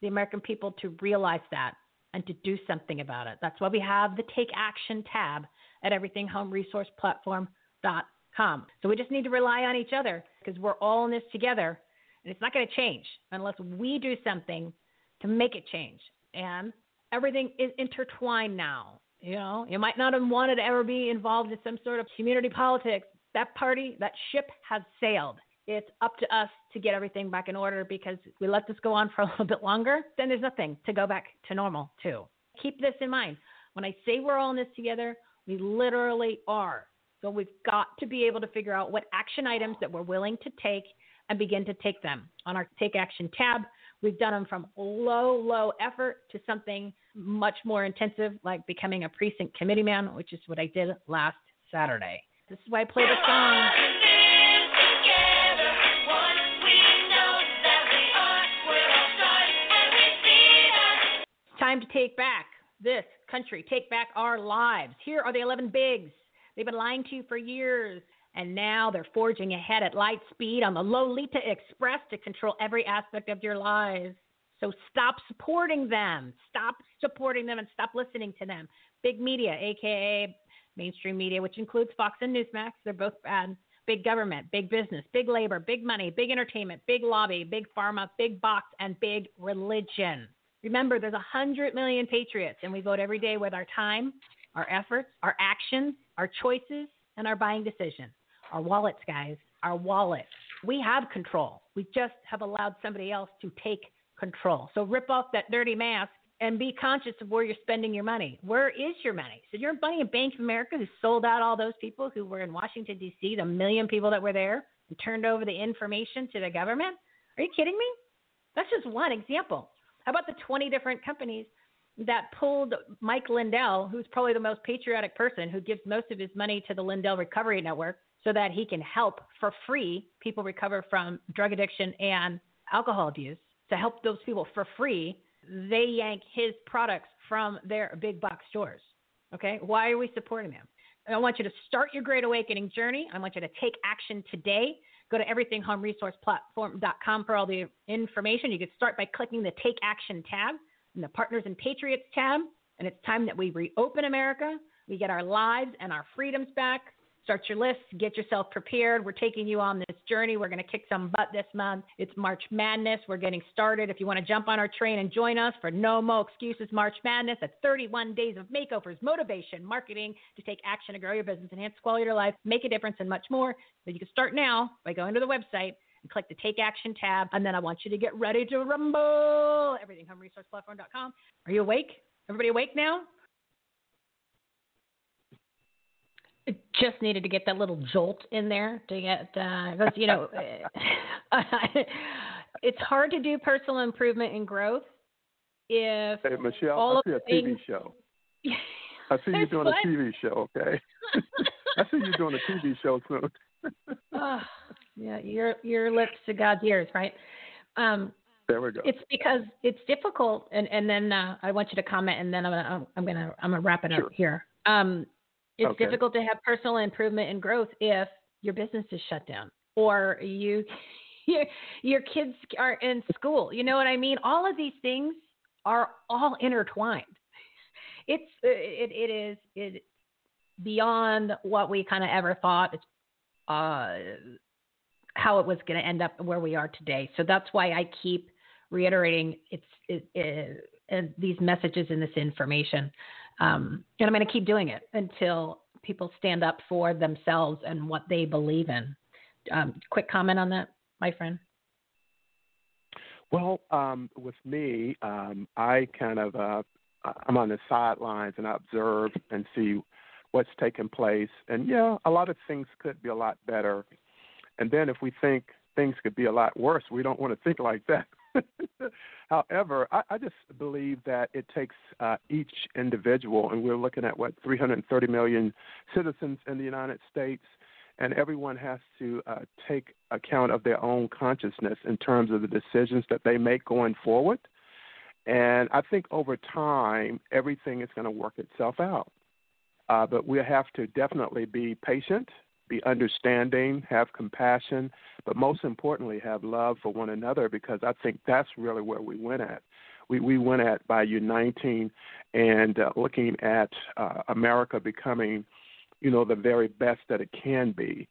C: the American people, to realize that and to do something about it. That's why we have the Take Action tab at everythinghomeresourceplatform.com. So we just need to rely on each other because we're all in this together. And it's not going to change unless we do something to make it change. And everything is intertwined now. You know, you might not have wanted to ever be involved in some sort of community politics. That party, that ship has sailed. It's up to us to get everything back in order because we let this go on for a little bit longer, then there's nothing to go back to normal to. Keep this in mind. When I say we're all in this together, we literally are. So we've got to be able to figure out what action items that we're willing to take and begin to take them. On our Take Action tab, we've done them from low, low effort to something much more intensive, like becoming a precinct committee man, which is what I did last Saturday. This is why I play the song. Time to take back this country, take back our lives. Here are the 11 bigs. They've been lying to you for years, and now they're forging ahead at light speed on the Lolita Express to control every aspect of your lives. So stop supporting them. Stop supporting them and stop listening to them. Big media, aka mainstream media, which includes Fox and Newsmax, they're both bad. Big government, big business, big labor, big money, big entertainment, big lobby, big pharma, big box, and big religion. Remember, there's 100 million patriots, and we vote every day with our time, our efforts, our actions, our choices, and our buying decisions. Our wallets, guys, our wallets. We have control. We just have allowed somebody else to take control. So rip off that dirty mask and be conscious of where you're spending your money. Where is your money? So your money in Bank of America who sold out all those people who were in Washington, D.C., the million people that were there, and turned over the information to the government? Are you kidding me? That's just one example. How about the 20 different companies that pulled Mike Lindell, who's probably the most patriotic person who gives most of his money to the Lindell Recovery Network so that he can help for free people recover from drug addiction and alcohol abuse? To help those people for free, they yank his products from their big box stores. Okay? Why are we supporting them? I want you to start your great awakening journey. I want you to take action today. Go to everythinghomeresourceplatform.com for all the information. You can start by clicking the Take Action tab and the Partners and Patriots tab. And it's time that we reopen America. We get our lives and our freedoms back. Start your list, get yourself prepared. We're taking you on this journey. We're going to kick some butt this month. It's March Madness. We're getting started. If you want to jump on our train and join us for No Mo Excuses March Madness, that's 31 days of makeovers, motivation, marketing to take action to grow your business, enhance quality of your life, make a difference, and much more. But you can start now by going to the website and click the Take Action tab. And then I want you to get ready to rumble. Everything, EverythingHomeResourcePlatform.com. Are you awake? Everybody awake now? It just needed to get that little jolt in there to get because you know it's hard to do personal improvement and growth if
F: Hey, Michelle,
C: all
F: I
C: of
F: see a TV
C: things-
F: show. I see you doing a TV show, okay? I see you doing a TV show soon.
C: oh, yeah, your your lips to God's ears, right? Um,
F: there we go.
C: it's because it's difficult, and and then uh, I want you to comment, and then I'm gonna I'm, gonna I'm gonna wrap it up here. Um, it's
F: Okay.
C: difficult to have personal improvement and growth if your business is shut down or you your, your kids are in school. You know what I mean? All of these things are all intertwined. It's it it is it beyond what we kind of ever thought. It's uh how it was going to end up where we are today. So that's why I keep reiterating it's it, it, these messages and this information. Um, and I'm going to keep doing it until people stand up for themselves and what they believe in. Um, quick comment on that, my friend.
F: Well, um, with me, um, I kind of uh, I'm on the sidelines and I observe and see what's taking place. And yeah, a lot of things could be a lot better. And then if we think things could be a lot worse, we don't want to think like that. However, I, I just believe that it takes uh, each individual, and we're looking at what 330 million citizens in the United States, and everyone has to uh, take account of their own consciousness in terms of the decisions that they make going forward. And I think over time, everything is going to work itself out. Uh, but we have to definitely be patient, be understanding, have compassion, but most importantly, have love for one another because I think that's really where we went at. We, we went at by uniting and uh, looking at uh, America becoming, you know, the very best that it can be.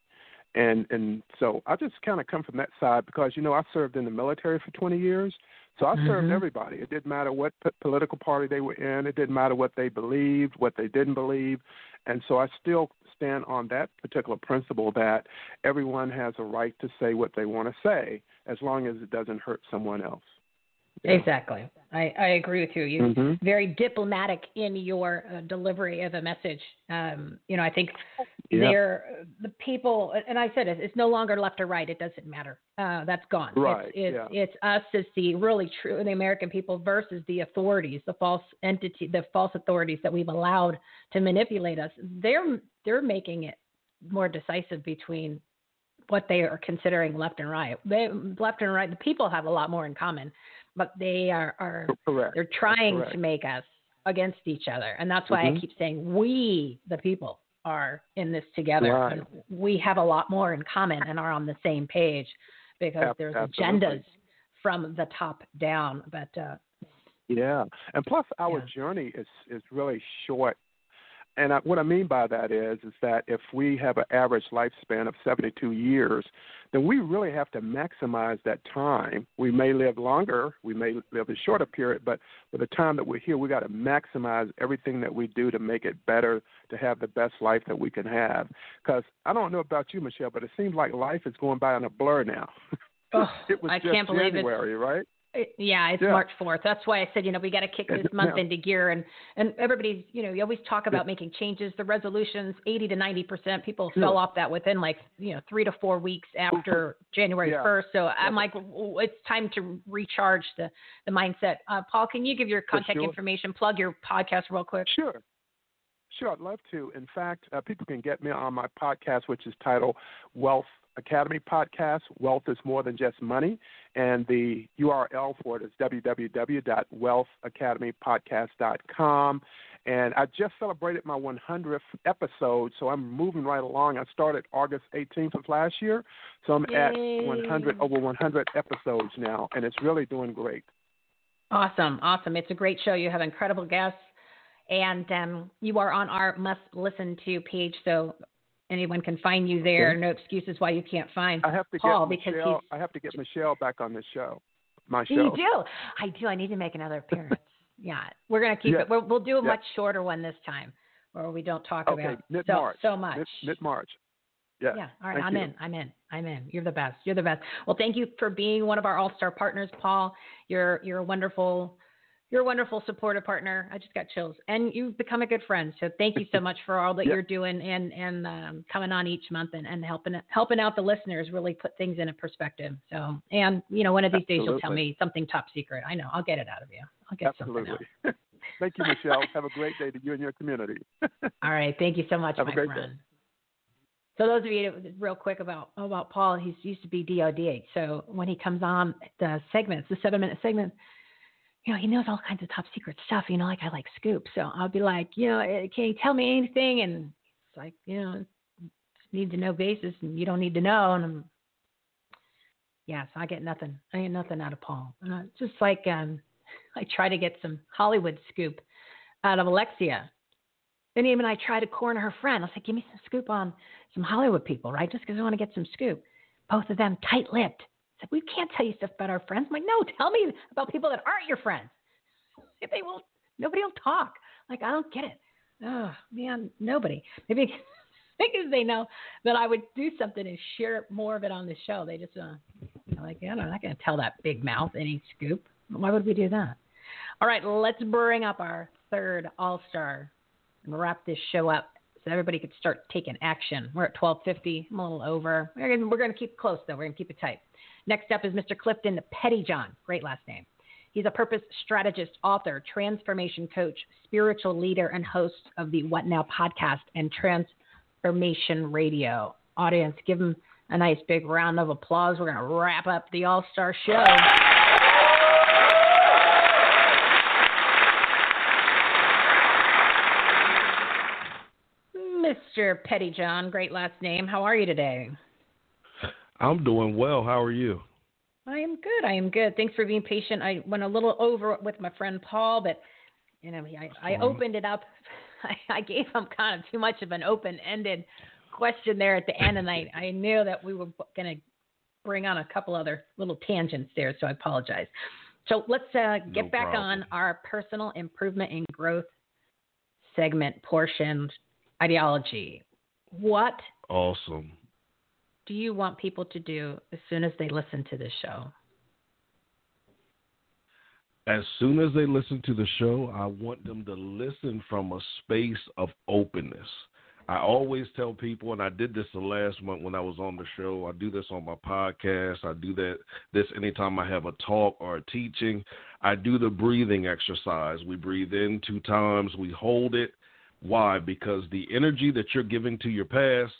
F: And and so I just kind of come from that side because you know I served in the military for 20 years, so I served
C: Mhm.
F: everybody. It didn't matter what p- political party they were in. It didn't matter what they believed, what they didn't believe, and so I still stand on that particular principle that everyone has a right to say what they want to say as long as it doesn't hurt someone else. Yeah.
C: Exactly. I, I agree with you. You
F: Mhm.
C: very diplomatic in your uh, delivery of a message. Um, you know, I think
F: Yeah.
C: they're the people, and I said it, it's no longer left or right. It doesn't matter. Uh, that's gone.
F: Right,
C: It's,
F: yeah.
C: it's, it's us as the really true, the American people versus the authorities, the false entity, the false authorities that we've allowed to manipulate us. They're they're making it more decisive between what they are considering left and right. They, left and right, the people have a lot more in common, but they are, are
F: Correct.
C: they're trying
F: correct.
C: to make us against each other. And that's why I
F: Mhm.
C: keep saying we, the people, are in this together.
F: Right.
C: We have a lot more in common and are on the same page because
F: Ab-
C: there's
F: absolutely.
C: agendas from the top down. But uh,
F: Yeah, and plus our
C: Yeah.
F: journey is is really short. And I, what I mean by that is is that if we have an average lifespan of 72 years, then we really have to maximize that time. We may live longer, we may live a shorter period, but for the time that we're here, we got to maximize everything that we do to make it better, to have the best life that we can have. Because I don't know about you, Michelle, but it seems like life is going by in a blur now.
C: oh,
F: it was
C: I
F: just
C: can't believe
F: January, right?
C: Yeah, it's
F: Yeah.
C: March fourth. That's why I said, you know, we got to kick this month
F: Yeah.
C: into gear, and and everybody's, you know, you always talk about making changes. The resolutions, eighty to ninety percent, people
F: Yeah.
C: fell off that within like, you know, three to four weeks after January
F: Yeah.
C: first. So I'm like, w- it's time to recharge the the mindset. Uh, Paul, can you give your contact
F: sure.
C: information? Plug your podcast real quick.
F: Sure. Sure, I'd love to. In fact, uh, people can get me on my podcast, which is titled Wealth Academy Podcast. Wealth is more than just money. And the URL for it is www.wealthacademypodcast.com. And I just celebrated my 100th episode, so I'm moving right along. I started August 18th of last year, so I'm at 100 over 100 episodes now, and it's really doing great.
C: Awesome, awesome. It's a great show. You have incredible guests, and um, you are on our must listen to page, so anyone can find you there.
F: Okay.
C: No excuses why you can't find
F: I have to
C: Paul
F: get
C: because
F: Michelle.
C: he's
F: I have to get Michelle back on this show. My show.
C: You do. I do. I need to make another appearance. yeah, we're gonna keep it. We'll, we'll do a much shorter one this time, where we don't talk
F: Okay,
C: about
F: mid
C: so, so much.
F: Mid March. Yeah.
C: Yeah. All right.
F: Thank
C: I'm
F: you.
C: in. I'm in. I'm in. You're the best. You're the best. Well, thank you for being one of our all-star partners, Paul. You're you're a wonderful you're a wonderful supportive partner. I just got chills, and you've become a good friend. So thank you so much for all that
F: Yep.
C: you're doing and and um, coming on each month and, and helping helping out the listeners really put things in a perspective. So, and you know, one of these days you'll tell me something top secret. I know. I'll get it out of you. I'll get something
F: Absolutely.
C: out.
F: Thank you, Michelle. Have a great day to you and your community.
C: All right. Thank you so much,
F: Have a
C: my
F: great day.
C: So those of you real quick about about Paul, he's used to be DODH. So when he comes on the segments, the seven minute segment, you know, he knows all kinds of top secret stuff. You know, like I like scoop. So I'll be like, you know, eh, can you tell me anything? And it's like, you know, need to know basis, and you don't need to know. And I'm, yeah, so I get nothing. I get nothing out of Paul. Uh, just like um, I try to get some Hollywood scoop out of Alexia. Then even I tried to corner her friend. I was like, give me some scoop on some Hollywood people, right? Just because I want to get some scoop. Both of them tight lipped. We can't tell you stuff about our friends. I'm like, no, tell me about people that aren't your friends. They won't, nobody will talk. Like, I don't get it. Oh, man, nobody. Maybe because they know that I would do something and share more of it on the show. They just, uh, like, yeah, I'm not going to tell that big mouth any scoop. Why would we do that? All right, let's bring up our third All Star and wrap this show up so everybody could start taking action. We're at 12:50. I'm a little over. We're going to keep close though. We're going to keep it tight. Next up is Mr. Clifton Pettyjohn. Great last name. He's a purpose strategist, author, transformation coach, spiritual leader, and host of the What Now podcast and Transformation Radio. Audience, give him a nice big round of applause. We're going to wrap up the All Star show. Mr. Pettyjohn, great last name. How are you today?
G: I'm doing well. How are you?
C: I am good. I am good. Thanks for being patient. I went a little over with my friend Paul, but you know, I, I opened it up. I, I gave him kind of too much of an open-ended question there at the end, and I, I knew that we were going to bring on a couple other little tangents there, so I apologize. So let's uh, get
G: No
C: back
G: problem.
C: on our personal improvement and growth segment portion ideology. What
G: Awesome.
C: Do you want people to do as soon as they listen to this show?
G: As soon as they listen to the show, I want them to listen from a space of openness. I always tell people, and I did this the last month when I was on the show. I do this on my podcast. I do that this anytime I have a talk or a teaching. I do the breathing exercise. We breathe in two times. We hold it. Why? Because the energy that you're giving to your past,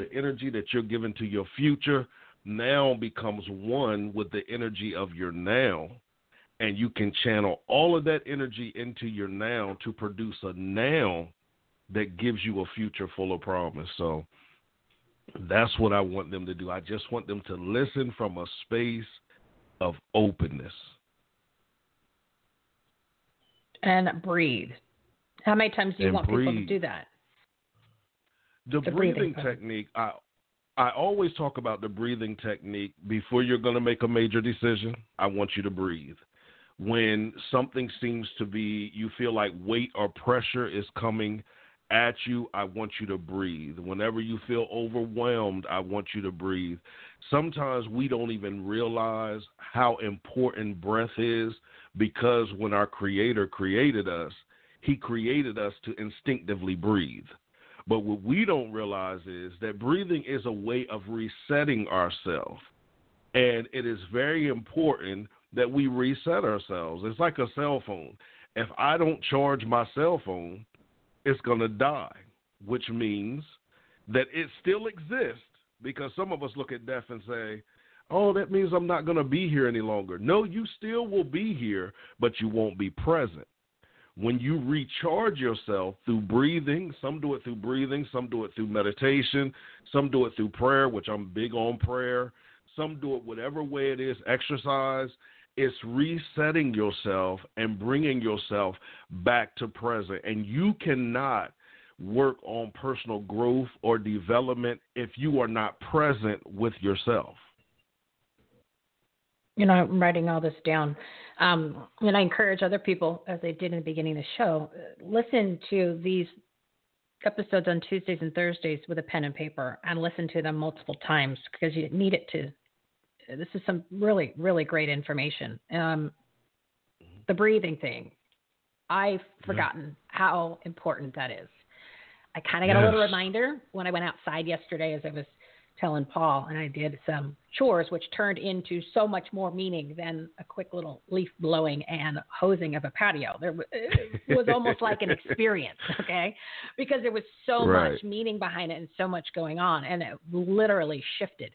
G: the energy that you're giving to your future, now becomes one with the energy of your now and you can channel all of that energy into your now to produce a now that gives you a future full of promise. So that's what I want them to do. I just want them to listen from a space of openness.
C: And breathe. How many times do you
G: And
C: want people to do that?
G: The,
C: The breathing
G: breathing, technique, I I always talk about the breathing technique before you're going to make a major decision. I want you to breathe. When something seems to be, you feel like weight or pressure is coming at you, I want you to breathe. Whenever you feel overwhelmed, I want you to breathe. Sometimes we don't even realize how important breath is because when our Creator created us, He created us to instinctively breathe. But what we don't realize is that breathing is a way of resetting ourselves. And it is very important that we reset ourselves. It's like a cell phone. If I don't charge my cell phone, it's going to die, which means that it still exists because some of us look at death and say, oh, that means I'm not going to be here any longer. No, you still will be here, but you won't be present when you recharge yourself through breathing, some do it through breathing, some do it through meditation, some do it through prayer, which I'm big on prayer, some do it whatever way it is, exercise. It's resetting yourself and bringing yourself back to present. And you cannot work on personal growth or development if you are not present with yourself.
C: You know, I'm writing all this down. Um, and I encourage other people, as they did in the beginning of the show, listen to these episodes on Tuesdays and Thursdays with a pen and paper and listen to them multiple times because you need it to. This is some really, really great information. Um, the breathing thing. I've forgotten how important that is. I kind of got yes. a little reminder when I went outside yesterday as I was telling Paul, and I did some chores, which turned into so much more meaning than a quick little leaf blowing and hosing of a patio. There it was almost like an experience, okay, because there was so right. much meaning behind it and so much going on, and it literally shifted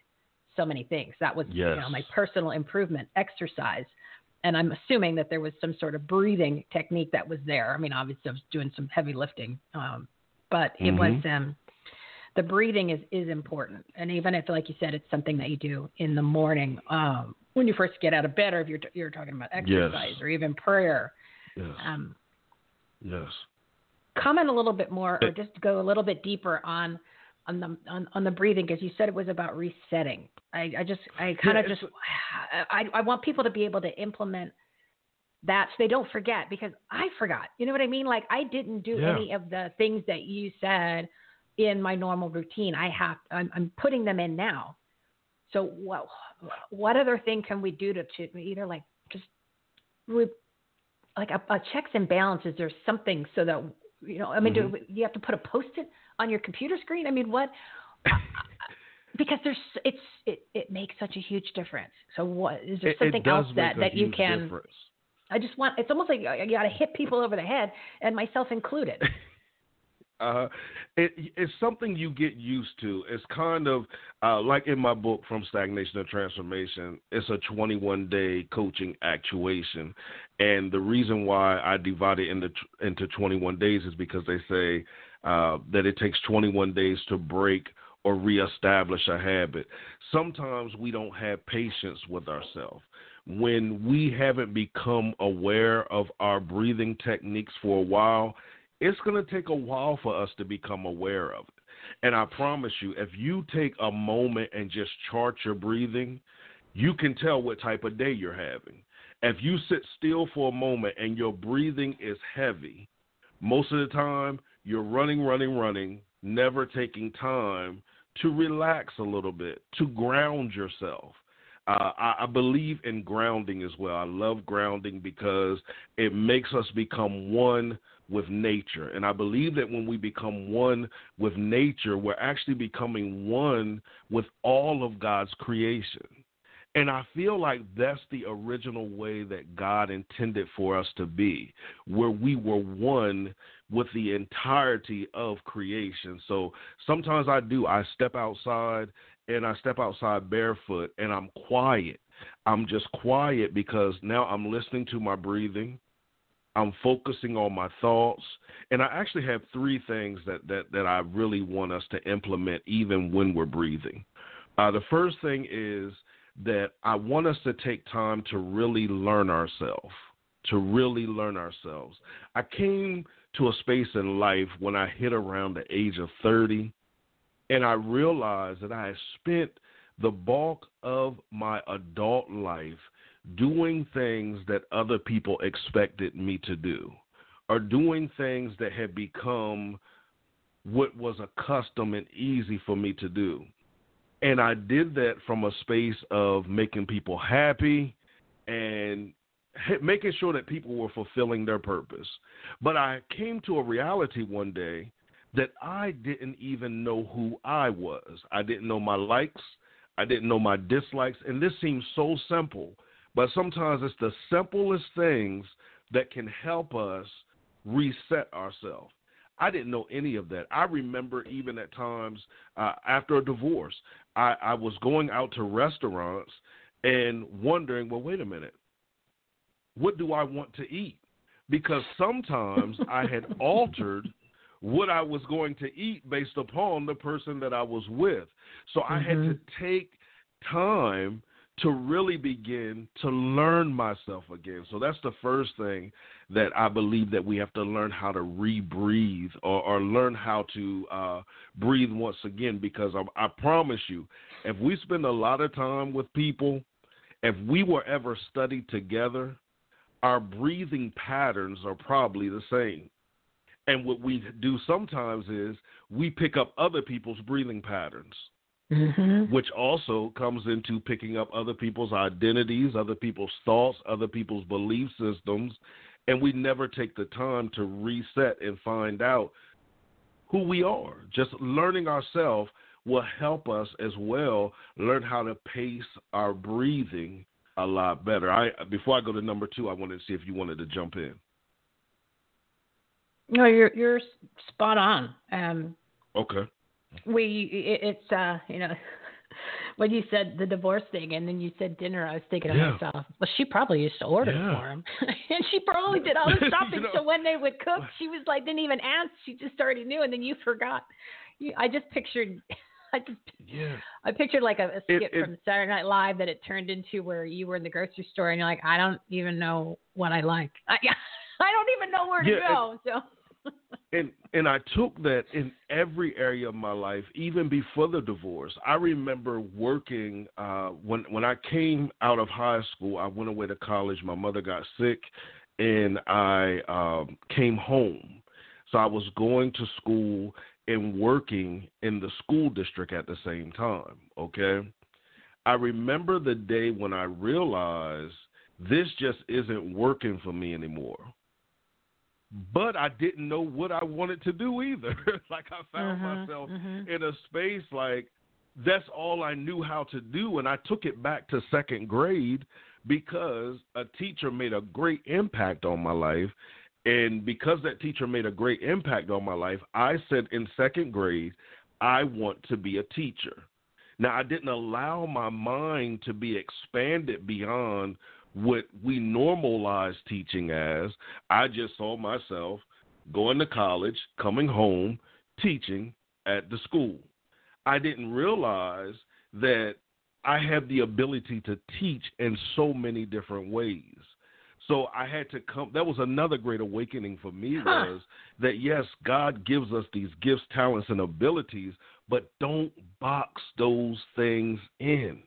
C: so many things. That was yes. you know, my personal improvement exercise. And I'm assuming that there was some sort of breathing technique that was there. I mean, obviously, I was doing some heavy lifting, um, but it mm-hmm. was um, the breathing is is important. And even if, like you said, it's something that you do in the morning um, when you first get out of bed, or if you're you're talking about exercise
G: yes.
C: or even prayer.
G: Yes. Um, yes.
C: Comment a little bit more, or just go a little bit deeper on on the on, on the breathing because you said it was about resetting. I, I just I kind of yeah, just I I want people to be able to implement that so they don't forget because I forgot. You know what I mean? Like I didn't do yeah. any of the things that you said in my normal routine. I have I'm, I'm putting them in now. So what what other thing can we do to, to either like just re, like a, a, checks and balances or something so that you know I mean mm-hmm. do you have to put a post it on your computer screen? I mean what because there's it's it, it makes such a huge difference. So what is there something
G: it,
C: it else that that you can
G: difference.
C: I just want it's almost like you got to hit people over the head and myself included.
G: Uh, it, it's something you get used to. It's kind of uh, like in my book, From Stagnation to Transformation, it's a 21 day coaching actuation. And the reason why I divide it into, into 21 days is because they say uh, that it takes 21 days to break or reestablish a habit. Sometimes we don't have patience with ourselves. When we haven't become aware of our breathing techniques for a while, it's going to take a while for us to become aware of it. And I promise you, if you take a moment and just chart your breathing, you can tell what type of day you're having. If you sit still for a moment and your breathing is heavy, most of the time you're running, running, running, never taking time to relax a little bit, to ground yourself. Uh, I, I believe in grounding as well. I love grounding because it makes us become one with nature. And I believe that when we become one with nature, we're actually becoming one with all of God's creation. And I feel like that's the original way that God intended for us to be, where we were one with the entirety of creation. So sometimes I do, I step outside and I step outside barefoot and I'm quiet. I'm just quiet because now I'm listening to my breathing. I'm focusing on my thoughts, and I actually have three things that that that I really want us to implement, even when we're breathing. Uh, the first thing is that I want us to take time to really learn ourselves, to really learn ourselves. I came to a space in life when I hit around the age of 30, and I realized that I had spent the bulk of my adult life doing things that other people expected me to do, or doing things that had become what was accustomed and easy for me to do. And I did that from a space of making people happy and making sure that people were fulfilling their purpose. But I came to a reality one day that I didn't even know who I was. I didn't know my likes, I didn't know my dislikes, and this seems so simple, but sometimes it's the simplest things that can help us reset ourselves. I didn't know any of that. I remember even at times uh, after a divorce, I, I was going out to restaurants and wondering, well, wait a minute, what do I want to eat? Because sometimes I had altered what I was going to eat based upon the person that I was with. So I mm-hmm. had to mm-hmm. take time to really begin to learn myself again. So that's the first thing that I believe that we have to learn how to rebreathe or, or learn how to uh, breathe once again. Because I, I promise you, if we spend a lot of time with people, if we were ever studied together, our breathing patterns are probably the same. And what we do sometimes is we pick up other people's breathing patterns mm-hmm. which also comes into picking up other people's identities, other people's thoughts, other people's belief systems, and we never take the time to reset and find out who we are. Just learning ourselves will help us as well learn how to pace our breathing a lot better. I before I go to number two, I wanted to see if you wanted to jump in.
C: No, you're you're spot on. Um,
G: okay.
C: We it, it's uh you know when you said the divorce thing and then you said dinner, I was thinking to
G: Yeah.
C: myself, well, she probably used to order
G: Yeah.
C: for him, and she probably did all the
G: You
C: shopping.
G: know-
C: so when they would cook, she was like didn't even ask; she just already knew, and then you forgot. You, I just pictured, I just
G: Yeah.
C: I pictured like a, a skit
G: it-
C: from Saturday Night Live that it turned into where you were in the grocery store and you're like, I don't even know what I like. I, I don't even know where to
G: Yeah,
C: go. So
G: and and I took that in every area of my life, even before the divorce. I remember working uh, when when I came out of high school. I went away to college. My mother got sick, and I um, came home. So I was going to school and working in the school district at the same time. Okay, I remember the day when I realized this just isn't working for me anymore but I didn't know what I wanted to do either. like I found
C: Mhm,
G: myself
C: mhm.
G: in a space like that's all I knew how to do, and I took it back to second grade because a teacher made a great impact on my life. And because that teacher made a great impact on my life, I said in second grade, I want to be a teacher. Now, I didn't allow my mind to be expanded beyond what we normalize teaching as. I just saw myself going to college, coming home, teaching at the school. I didn't realize that I have the ability to teach in so many different ways. So I had to come. That was another great awakening for me
C: Huh.
G: was that yes, God gives us these gifts, talents, and abilities, but don't box those things in.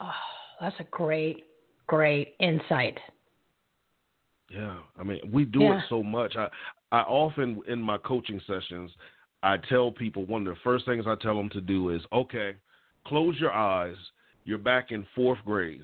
C: oh, that's a great, great insight.
G: Yeah, I mean, we do
C: Yeah.
G: it so much. I I often in my coaching sessions, I tell people one of the first things I tell them to do is, okay, close your eyes. You're back in fourth grade.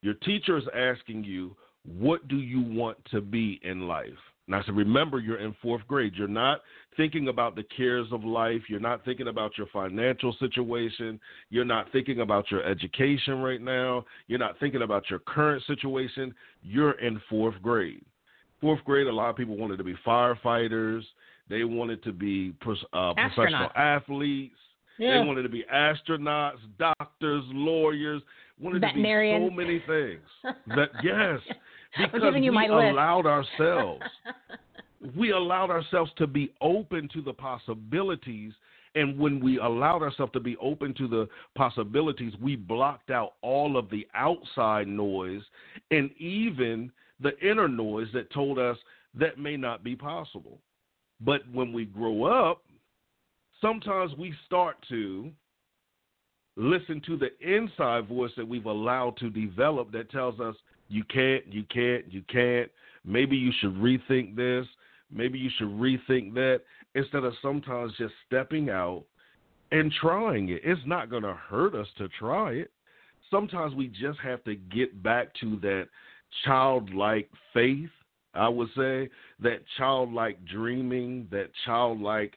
G: Your teacher is asking you, what do you want to be in life? And I said, remember, you're in fourth grade. You're not thinking about the cares of life. You're not thinking about your financial situation. You're not thinking about your education right now. You're not thinking about your current situation. You're in fourth grade. Fourth grade, a lot of people wanted to be firefighters. They wanted to be uh, professional athletes.
C: Yeah.
G: They wanted to be astronauts, doctors, lawyers. Wanted to be so many things. That yes, because we allowed ourselves we allowed ourselves to be open to the possibilities. And when we allowed ourselves to be open to the possibilities we blocked out all of the outside noise and even the inner noise that told us that may not be possible. But when we grow up sometimes we start to listen to the inside voice that we've allowed to develop that tells us you can't, you can't, you can't. Maybe you should rethink this. Maybe you should rethink that instead of sometimes just stepping out and trying it. It's not going to hurt us to try it. Sometimes we just have to get back to that childlike faith, I would say, that childlike dreaming, that childlike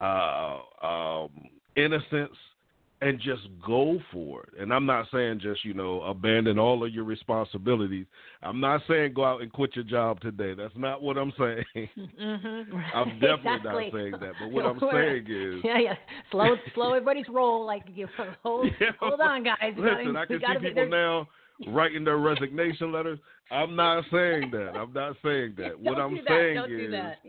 G: uh, um, innocence and just go for it. And I'm not saying just, you know, abandon all of your responsibilities. I'm not saying go out and quit your job today. That's not what I'm saying.
C: mm-hmm.
G: I'm definitely
C: exactly.
G: not saying that. But what I'm saying is
C: yeah, yeah, slow, slow everybody's roll. Like you hold,
G: Yeah.
C: hold on, guys. You
G: Listen, I can see
C: be-
G: people
C: there's-
G: now writing their resignation letters. I'm not saying that. I'm not saying that. what
C: Don't
G: I'm
C: that.
G: saying
C: Don't
G: is
C: do that.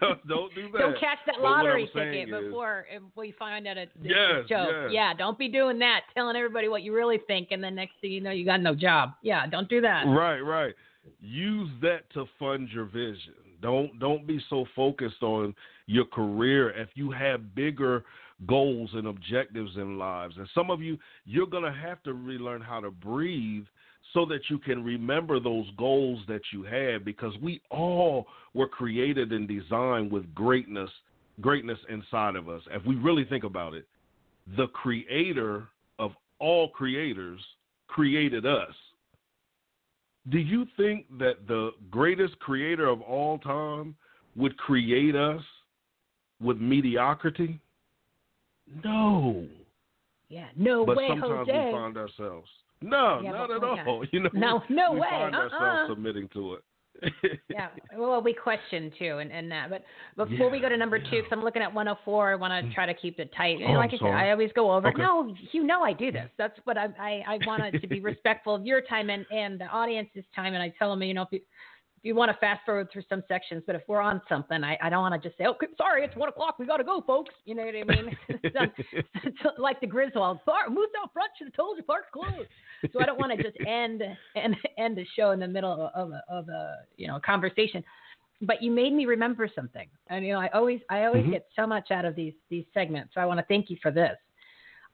G: No, don't do that.
C: Don't catch that
G: what
C: lottery ticket
G: is-
C: before before you find out it's, it's
G: Yes,
C: a joke.
G: yes.
C: Yeah, don't be doing that, telling everybody what you really think, and then next thing you know, you got no job. Yeah, don't do that.
G: Right, right. Use that to fund your vision. Don't don't be so focused on your career. If you have bigger goals and objectives in lives, and some of you, you're gonna have to relearn how to breathe so that you can remember those goals that you had because we all were created and designed with greatness greatness inside of us. If we really think about it, the creator of all creators created us Do you think that the greatest creator of all time would create us with mediocrity? No.
C: Yeah, no
G: but
C: way,
G: sometimes
C: Jose.
G: we find ourselves no,
C: Yeah,
G: not at all. You know,
C: No, no
G: we
C: way.
G: find
C: Uh-uh.
G: ourselves submitting to it.
C: yeah, well, we question too, and, and that. But before we go to number two, because I'm looking at 104, I want to mm. try to keep it tight.
G: Oh,
C: like I said. I always go over.
G: Okay.
C: No, you know I do this. Mm. That's what I I, I want to be respectful of your time and and the audience's time. And I tell them, you know, if you if you want to fast forward through some sections, but if we're on something, I, I don't want to just say, oh, sorry, it's one o'clock, we got to go, folks. You know what I mean? it's, not- it's like the Griswold, moose out front should have told you park's closed. So I don't want to just end and end the show in the middle of a, of a you know conversation. But you made me remember something, and you know I always I always
G: Mhm.
C: get so much out of these these segments. So I want to thank you for this.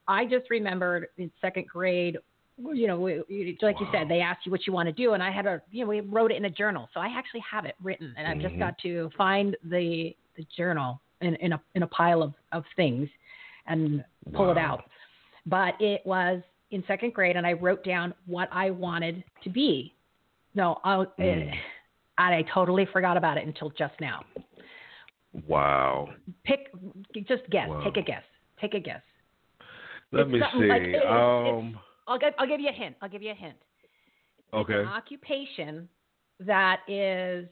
C: I just remembered in second grade you know, like you said, they asked you what you want to do, and I had a, you know, we wrote it in a journal, so I actually have it written, and I've just
G: Mhm.
C: got to find the the journal in, in a in a pile of of things, and pull it out. But it was in second grade, and I wrote down what I wanted to be. No, I,
G: Mm.
C: I totally forgot about it until just now.
G: Wow.
C: Pick, just guess.
G: Wow.
C: Take a guess. Take a guess.
G: Let
C: It's
G: me see.
C: like- it- it's-
G: um.
C: I'll give I'll give you a hint. I'll give you a hint. It's
G: Okay.
C: an occupation that is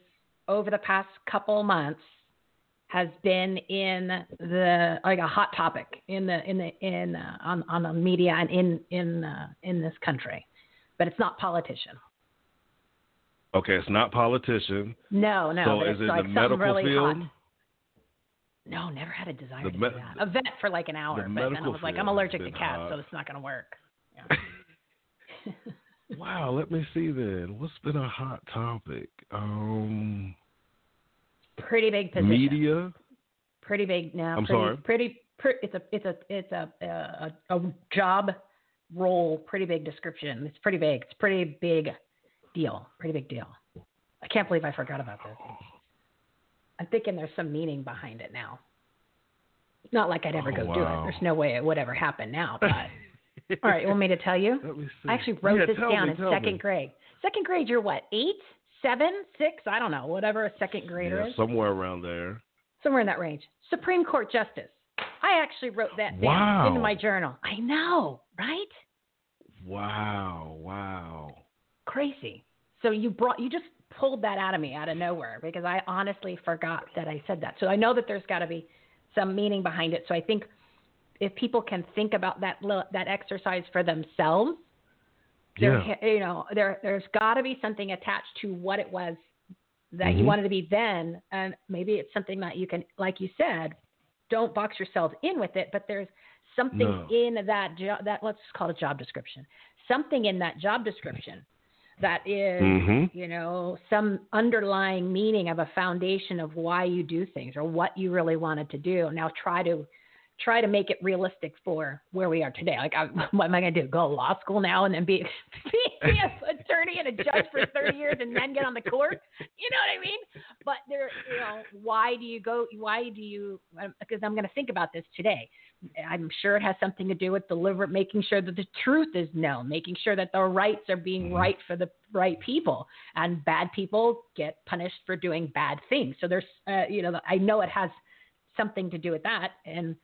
C: over the past couple months has been in the like a hot topic in the in the in uh, on on the media and in in uh, in this country, but it's not politician.
G: Okay. It's not politician.
C: No, no.
G: so is
C: it's
G: it
C: like
G: the
C: something
G: medical
C: really
G: field?
C: hot. No, never had a desire
G: The
C: to
G: me-
C: do that. A vet for like an hour, but then I was like, I'm allergic to cats,
G: hot.
C: so it's not going to work.
G: Wow. Let me see then. What's been a hot topic? Um.
C: Pretty big position.
G: Media.
C: pretty big now.
G: I'm
C: pretty,
G: sorry?
C: Pretty, pre- it's a it's a it's a, a a job role. Pretty big description. It's pretty big. It's a pretty big deal. Pretty big deal. I can't believe I forgot about this. I'm thinking there's some meaning behind it now. Not like I'd ever
G: Oh,
C: go do it. There's no way it would ever happen now. But all right, you want me to tell you?
G: Let me see.
C: I actually wrote
G: Yeah,
C: this down
G: me,
C: in second
G: me.
C: grade. Second grade, you're what? Eight, seven, six? I don't know. Whatever a second grader
G: Yeah,
C: is
G: somewhere around there.
C: somewhere in that range. Supreme Court Justice. I actually wrote that down
G: Wow.
C: into my journal. I know, right?
G: Wow. Wow.
C: Crazy. So you brought you just pulled that out of me out of nowhere because I honestly forgot that I said that. So I know that there's got to be some meaning behind it. So I think if people can think about that that exercise for themselves, there
G: Yeah.
C: you know there there's got to be something attached to what it was that you
G: Mhm.
C: wanted to be then, and maybe it's something that you can, like you said, don't box yourself in with it, but there's something
G: No.
C: in that job that let's just call it a job description, something in that job description that is,
G: Mhm.
C: you know, some underlying meaning of a foundation of why you do things or what you really wanted to do. Now try to try to make it realistic for where we are today. Like, I, what am I going to do? Go to law school now and then be, be an attorney and a judge for 30 years and then get on the court? You know what I mean? But there, you know, why do you go? Why do you? Because I'm going to think about this today. I'm sure it has something to do with deliberate, making sure that the truth is known, making sure that the rights are being right for the right people, and bad people get punished for doing bad things. So there's, uh, you know, I know it has something to do with that, and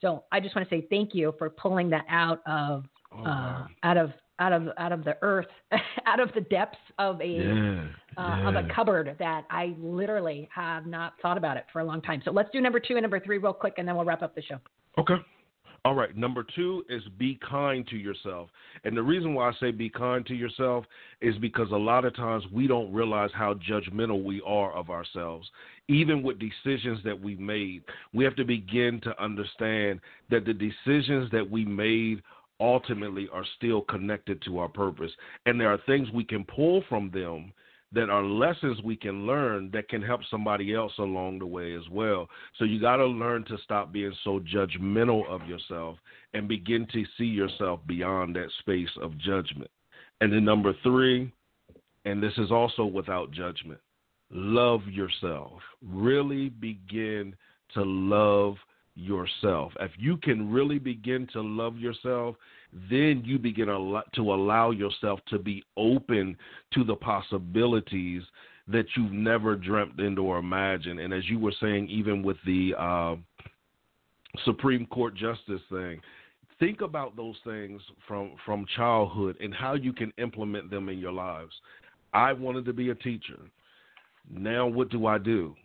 C: so I just want to say thank you for pulling that out of
G: Oh,
C: uh, out of out of out of the earth, out of the depths of a
G: Yeah.
C: uh, of a cupboard that I literally have not thought about it for a long time. So let's do number two and number three real quick, and then we'll wrap up the show.
G: Okay. All right. Number two is be kind to yourself. And the reason why I say be kind to yourself is because a lot of times we don't realize how judgmental we are of ourselves. Even with decisions that we made, we have to begin to understand that the decisions that we made ultimately are still connected to our purpose. And there are things we can pull from them that are lessons we can learn that can help somebody else along the way as well. So you got to learn to stop being so judgmental of yourself and begin to see yourself beyond that space of judgment. And then number 3, and this is also without judgment. Love yourself. Really begin to love yourself. If you can really begin to love yourself, then you begin to allow yourself to be open to the possibilities that you've never dreamt into or imagined. And as you were saying, even with the uh, Supreme Court justice thing, think about those things from from childhood and how you can implement them in your lives. I wanted to be a teacher. Now what do I do?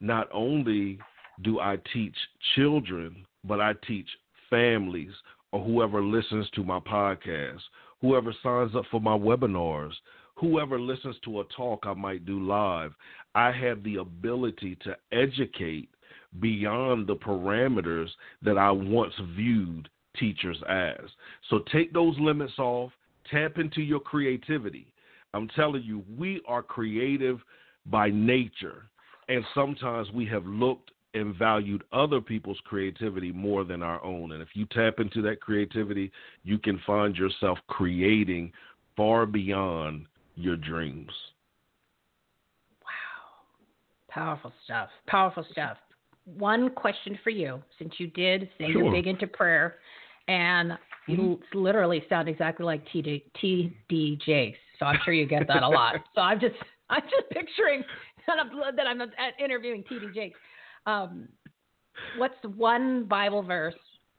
G: Not only do I teach children, but I teach families or whoever listens to my podcast, whoever signs up for my webinars, whoever listens to a talk I might do live. I have the ability to educate beyond the parameters that I once viewed teachers as. So take those limits off, tap into your creativity. I'm telling you, we are creative by nature. And sometimes we have looked and valued other people's creativity more than our own. And if you tap into that creativity, you can find yourself creating far beyond your dreams.
C: Wow. Powerful stuff. Powerful stuff. One question for you, since you did say
G: sure.
C: you're big into prayer, and you mm-hmm. literally sound exactly like TD, Jakes. So I'm sure you get that a lot. so I'm just I'm just picturing that I'm, that I'm interviewing TD Jakes. Um, what's one Bible verse?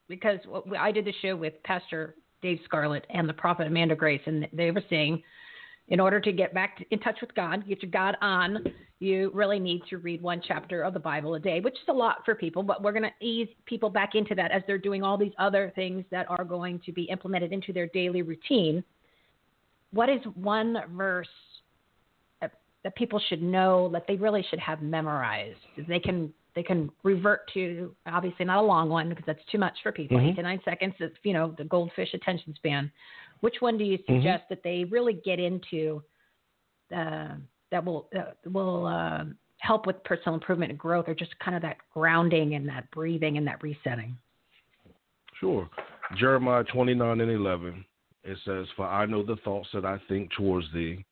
C: Because I did the show with Pastor Dave Scarlett and the prophet Amanda Grace, and they were saying in order to get back in touch with God, get your God on, you really need to read one chapter of the Bible a day, which is a lot for people, but we're going to ease people back into that as they're doing all these other things that are going to be implemented into their daily routine. What is one verse that people should know that they really should have memorized? They can they can revert to obviously not a long one because that's too much for people. Mm-hmm. Eight to nine seconds is you know the goldfish attention span. Which one do you mm-hmm. suggest mm-hmm. that they really get into uh, that will uh, will uh, help with personal improvement and growth, or just kind of that grounding and that breathing and that resetting?
G: Sure. Jeremiah 29 and 11, it says, For I know the thoughts that I think towards thee,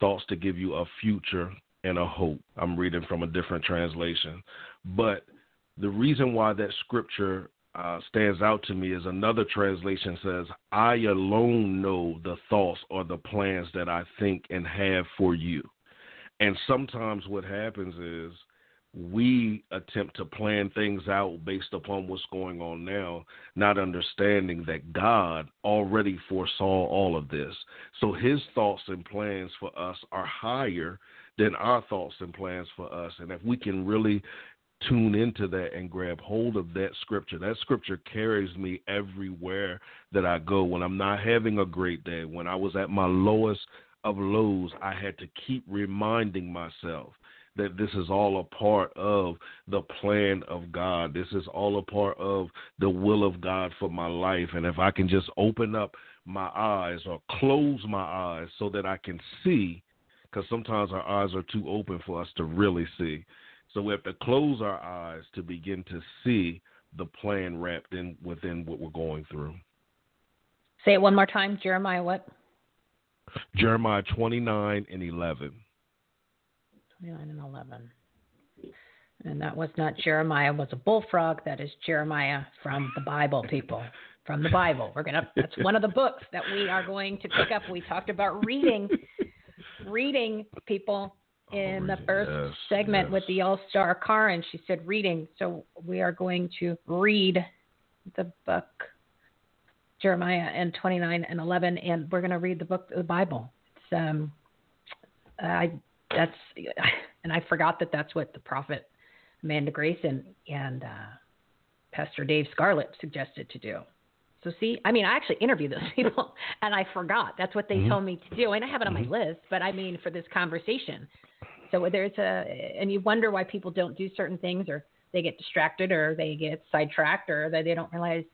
G: thoughts to give you a future and a hope. I'm reading from a different translation. But the reason why that scripture uh, stands out to me is another translation says, I alone know the thoughts or the plans that I think and have for you. And sometimes what happens is we attempt to plan things out based upon what's going on now, not understanding that God already foresaw all of this. So his thoughts and plans for us are higher than our thoughts and plans for us. And if we can really tune into that and grab hold of that scripture. That scripture carries me everywhere that I go. When I'm not having a great day, when I was at my lowest of lows, I had to keep reminding myself that this is all a part of the plan of God. This is all a part of the will of God for my life. And if I can just open up my eyes or close my eyes so that I can see, because sometimes our eyes are too open for us to really see. So we have to close our eyes to begin to see the plan wrapped in within what we're going through.
C: Say it one more time, Jeremiah what?
G: Jeremiah 29 and 11.
C: 29 and 11. And that was not Jeremiah was a bullfrog. That is Jeremiah from the Bible, people. From the Bible. We're gonna that's one of the books that we are going to pick up. We talked about reading reading people in the first yes, segment yes. with the All Star car, and she said reading. So we are going to read the book Jeremiah and 29 and 11, and we're going to read the book, of the Bible. It's um, I that's and I forgot that that's what the prophet Amanda Grace and and uh, Pastor Dave Scarlett suggested to do. So see, I mean, I actually interviewed those people, and I forgot. That's what they mm-hmm. told me to do, and I have it on mm-hmm. my list. But I mean, for this conversation, so there's a, and you wonder why people don't do certain things, or they get distracted, or they get sidetracked, or that they don't realize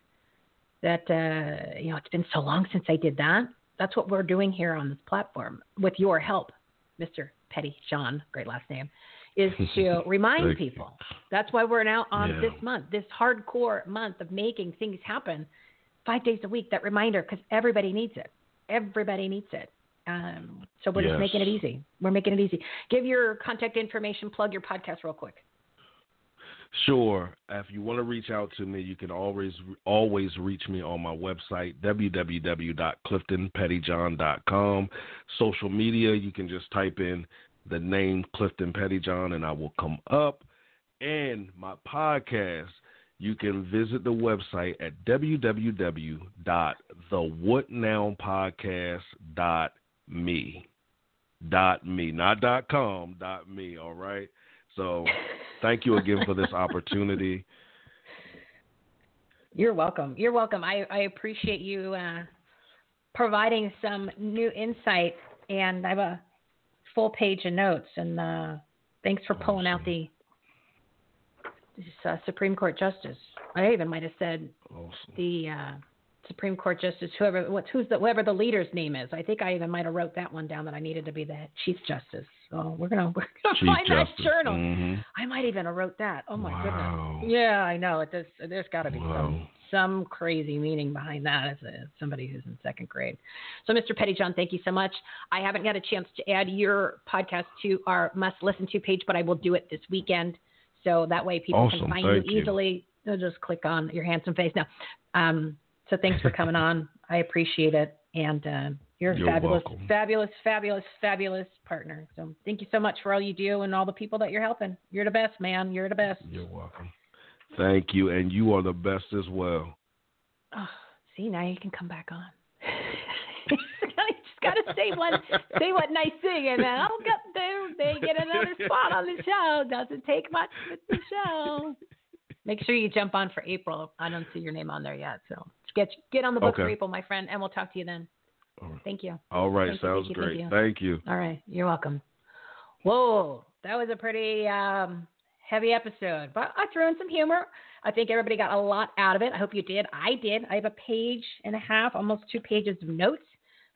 C: that uh, you know it's been so long since I did that. That's what we're doing here on this platform with your help, Mr. Petty John, great last name, is to remind people. That's why we're now on yeah. this month, this hardcore month of making things happen, five days a week. That reminder, because everybody needs it. Everybody needs it. Um, so we're yes. just making it easy. We're making it easy. Give your contact information, plug your podcast real quick.
G: Sure. If you want to reach out to me, you can always always reach me on my website www.cliftonpettyjohn.com. Social media, you can just type in the name Clifton Pettyjohn and I will come up. And my podcast, you can visit the website at www.thewhatnowpodcast.me. Dot me, not dot com, dot me, all right? So thank you again for this opportunity.
C: You're welcome. You're welcome. I, I appreciate you uh, providing some new insight, and I have a full page of notes. And uh, thanks for pulling out the uh, Supreme Court justice. I even might have said
G: awesome.
C: the uh, Supreme Court justice, whoever what's who's the whoever the leader's name is. I think I even might have wrote that one down that I needed to be the Chief Justice. So we're gonna we're gonna
G: Chief
C: find
G: Justice.
C: that journal.
G: Mm-hmm.
C: I might even have wrote that. Oh my
G: Wow.
C: goodness. Yeah, I know. It does. There's got to be
G: Wow.
C: some some crazy meaning behind that as, a, as somebody who's in second grade. So, Mr. Pettyjohn, thank you so much. I haven't got a chance to add your podcast to our must listen to page, but I will do it this weekend. So that way people
G: Awesome.
C: can find
G: Thank
C: you easily. They'll just click on your handsome face. Now, um, so thanks for coming on. I appreciate it. And uh, you're a
G: You're
C: fabulous,
G: welcome.
C: fabulous, fabulous, fabulous partner. So thank you so much for all you do and all the people that you're helping. You're the best, man. You're the best.
G: You're welcome. Thank you, and you are the best as well.
C: Oh, see, now you can come back on. you just got to say one, say one nice thing, and then I'll get there. They get another spot on the show. Doesn't take much with the show. Make sure you jump on for April. I don't see your name on there yet, so get get on the book for April, my friend, and we'll talk to you then.
G: All right.
C: Thank you.
G: All right,
C: Thank you,
G: sounds
C: thank you, thank
G: great.
C: you.
G: Thank you.
C: All right, you're welcome. Whoa, that was a pretty um, heavy episode, but I threw in some humor. I think everybody got a lot out of it. I hope you did. I did. I have a page and a half, almost two pages of notes,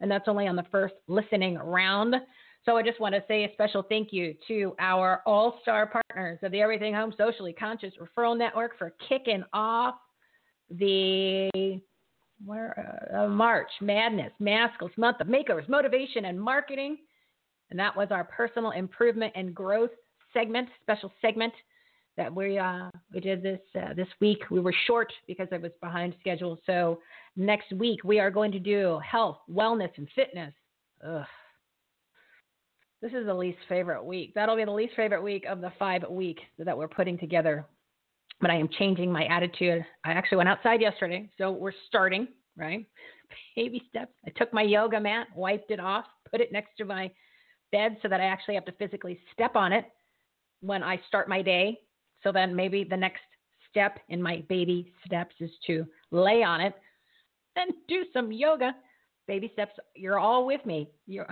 C: and that's only on the first listening round. So I just want to say a special thank you to our all-star partners of the Everything Home Socially Conscious Referral Network for kicking off the where uh, March Madness Maskless Month of Makeovers, Motivation, and Marketing, and that was our personal improvement and growth segment, special segment that we uh, we did this uh, this week. We were short because I was behind schedule. So next week we are going to do health, wellness, and fitness. Ugh. This is the least favorite week. That'll be the least favorite week of the five weeks that we're putting together. But I am changing my attitude. I actually went outside yesterday, so we're starting, right? Baby steps. I took my yoga mat, wiped it off, put it next to my bed so that I actually have to physically step on it when I start my day. So then maybe the next step in my baby steps is to lay on it and do some yoga. Baby steps, you're all with me. You're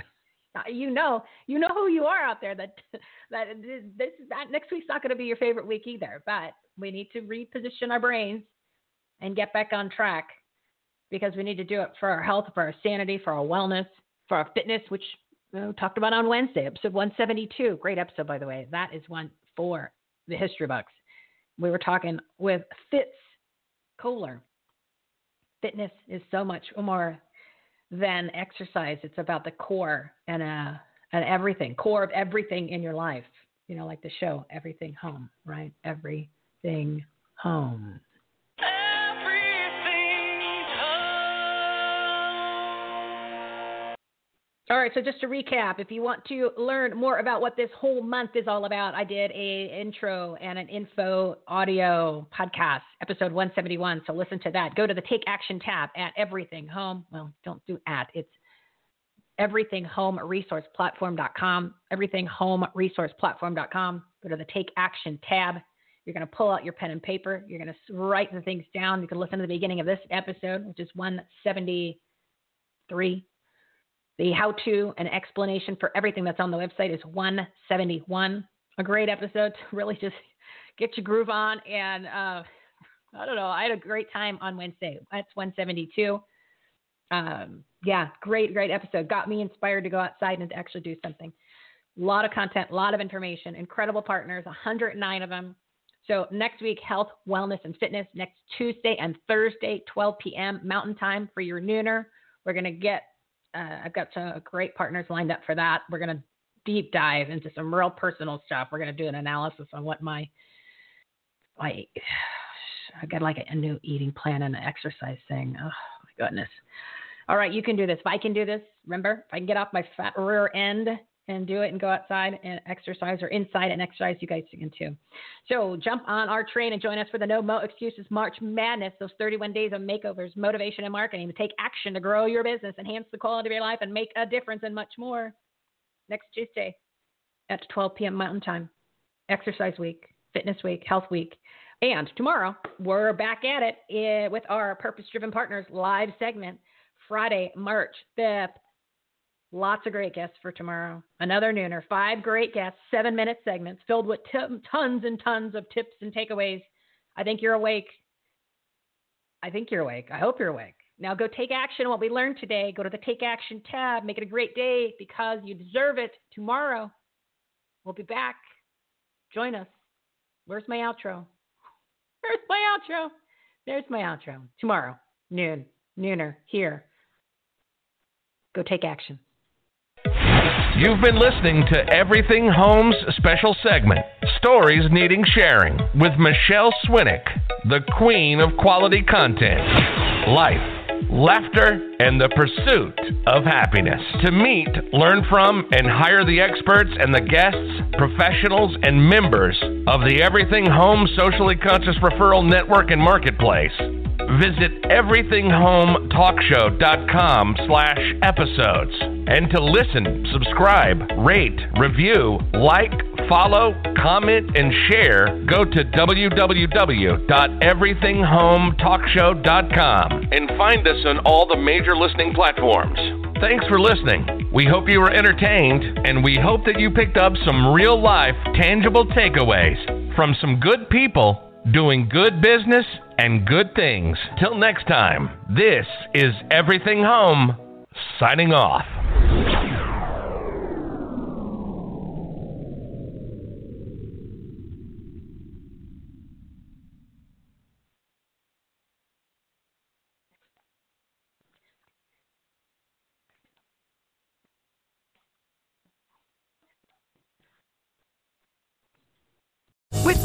C: you know, you know who you are out there. That that this that next week's not going to be your favorite week either. But we need to reposition our brains and get back on track because we need to do it for our health, for our sanity, for our wellness, for our fitness, which know, talked about on Wednesday, episode 172. Great episode, by the way. That is one for the history books. We were talking with Fitz Koehler. Fitness is so much more than exercise. It's about the core and uh and everything, core of everything in your life. You know, like the show, Everything Home, right? Everything Home. All right, so just to recap, if you want to learn more about what this whole month is all about, I did a intro and an info audio podcast, episode 171. So listen to that. Go to the Take Action tab at Everything Home. Well, don't do at. It's everythinghomeresourceplatform.com. Everythinghomeresourceplatform.com. Go to the Take Action tab. You're going to pull out your pen and paper. You're going to write the things down. You can listen to the beginning of this episode, which is 173. The how to and explanation for everything that's on the website is 171. A great episode to really just get your groove on. And uh, I don't know, I had a great time on Wednesday. That's 172. Um, yeah, great, great episode. Got me inspired to go outside and actually do something. A lot of content, a lot of information, incredible partners, 109 of them. So next week, health, wellness, and fitness. Next Tuesday and Thursday, 12 p.m. Mountain Time for your nooner. We're going to get uh, I've got some great partners lined up for that. We're going to deep dive into some real personal stuff. We're going to do an analysis on what my I I got like a, a new eating plan and an exercise thing. Oh my goodness. All right, you can do this. If I can do this, remember, if I can get off my fat rear end and do it and go outside and exercise or inside and exercise, you guys can too. So jump on our train and join us for the No Mo Excuses March Madness, those 31 days of makeovers, motivation, and marketing to take action to grow your business, enhance the quality of your life, and make a difference and much more. Next Tuesday at 12 p.m. Mountain Time. Exercise Week, Fitness Week, Health Week. And tomorrow, we're back at it eh, with our Purpose Driven Partners live segment, Friday, March 5th. Lots of great guests for tomorrow. Another nooner, five great guests, seven minute segments filled with t- tons and tons of tips and takeaways. I think you're awake. I think you're awake. I hope you're awake. Now go take action on what we learned today. Go to the Take Action tab. Make it a great day because you deserve it. Tomorrow, we'll be back. Join us. Where's my outro? Where's my outro? There's my outro. Tomorrow, noon, nooner, here. Go take action.
B: You've been listening to Everything Homes special segment, Stories Needing Sharing, with Michelle Swinick, the queen of quality content, life, laughter, and the pursuit of happiness. To meet, learn from, and hire the experts and the guests, professionals, and members of the Everything Home Socially Conscious Referral Network and Marketplace, visit everythinghometalkshow.com slash episodes. And to listen, subscribe, rate, review, like, follow, comment, and share, go to www.everythinghometalkshow.com and find us on all the major listening platforms. Thanks for listening. We hope you were entertained, and we hope that you picked up some real life, tangible takeaways from some good people doing good business and good things. Till next time, this is Everything Home, signing off.
H: With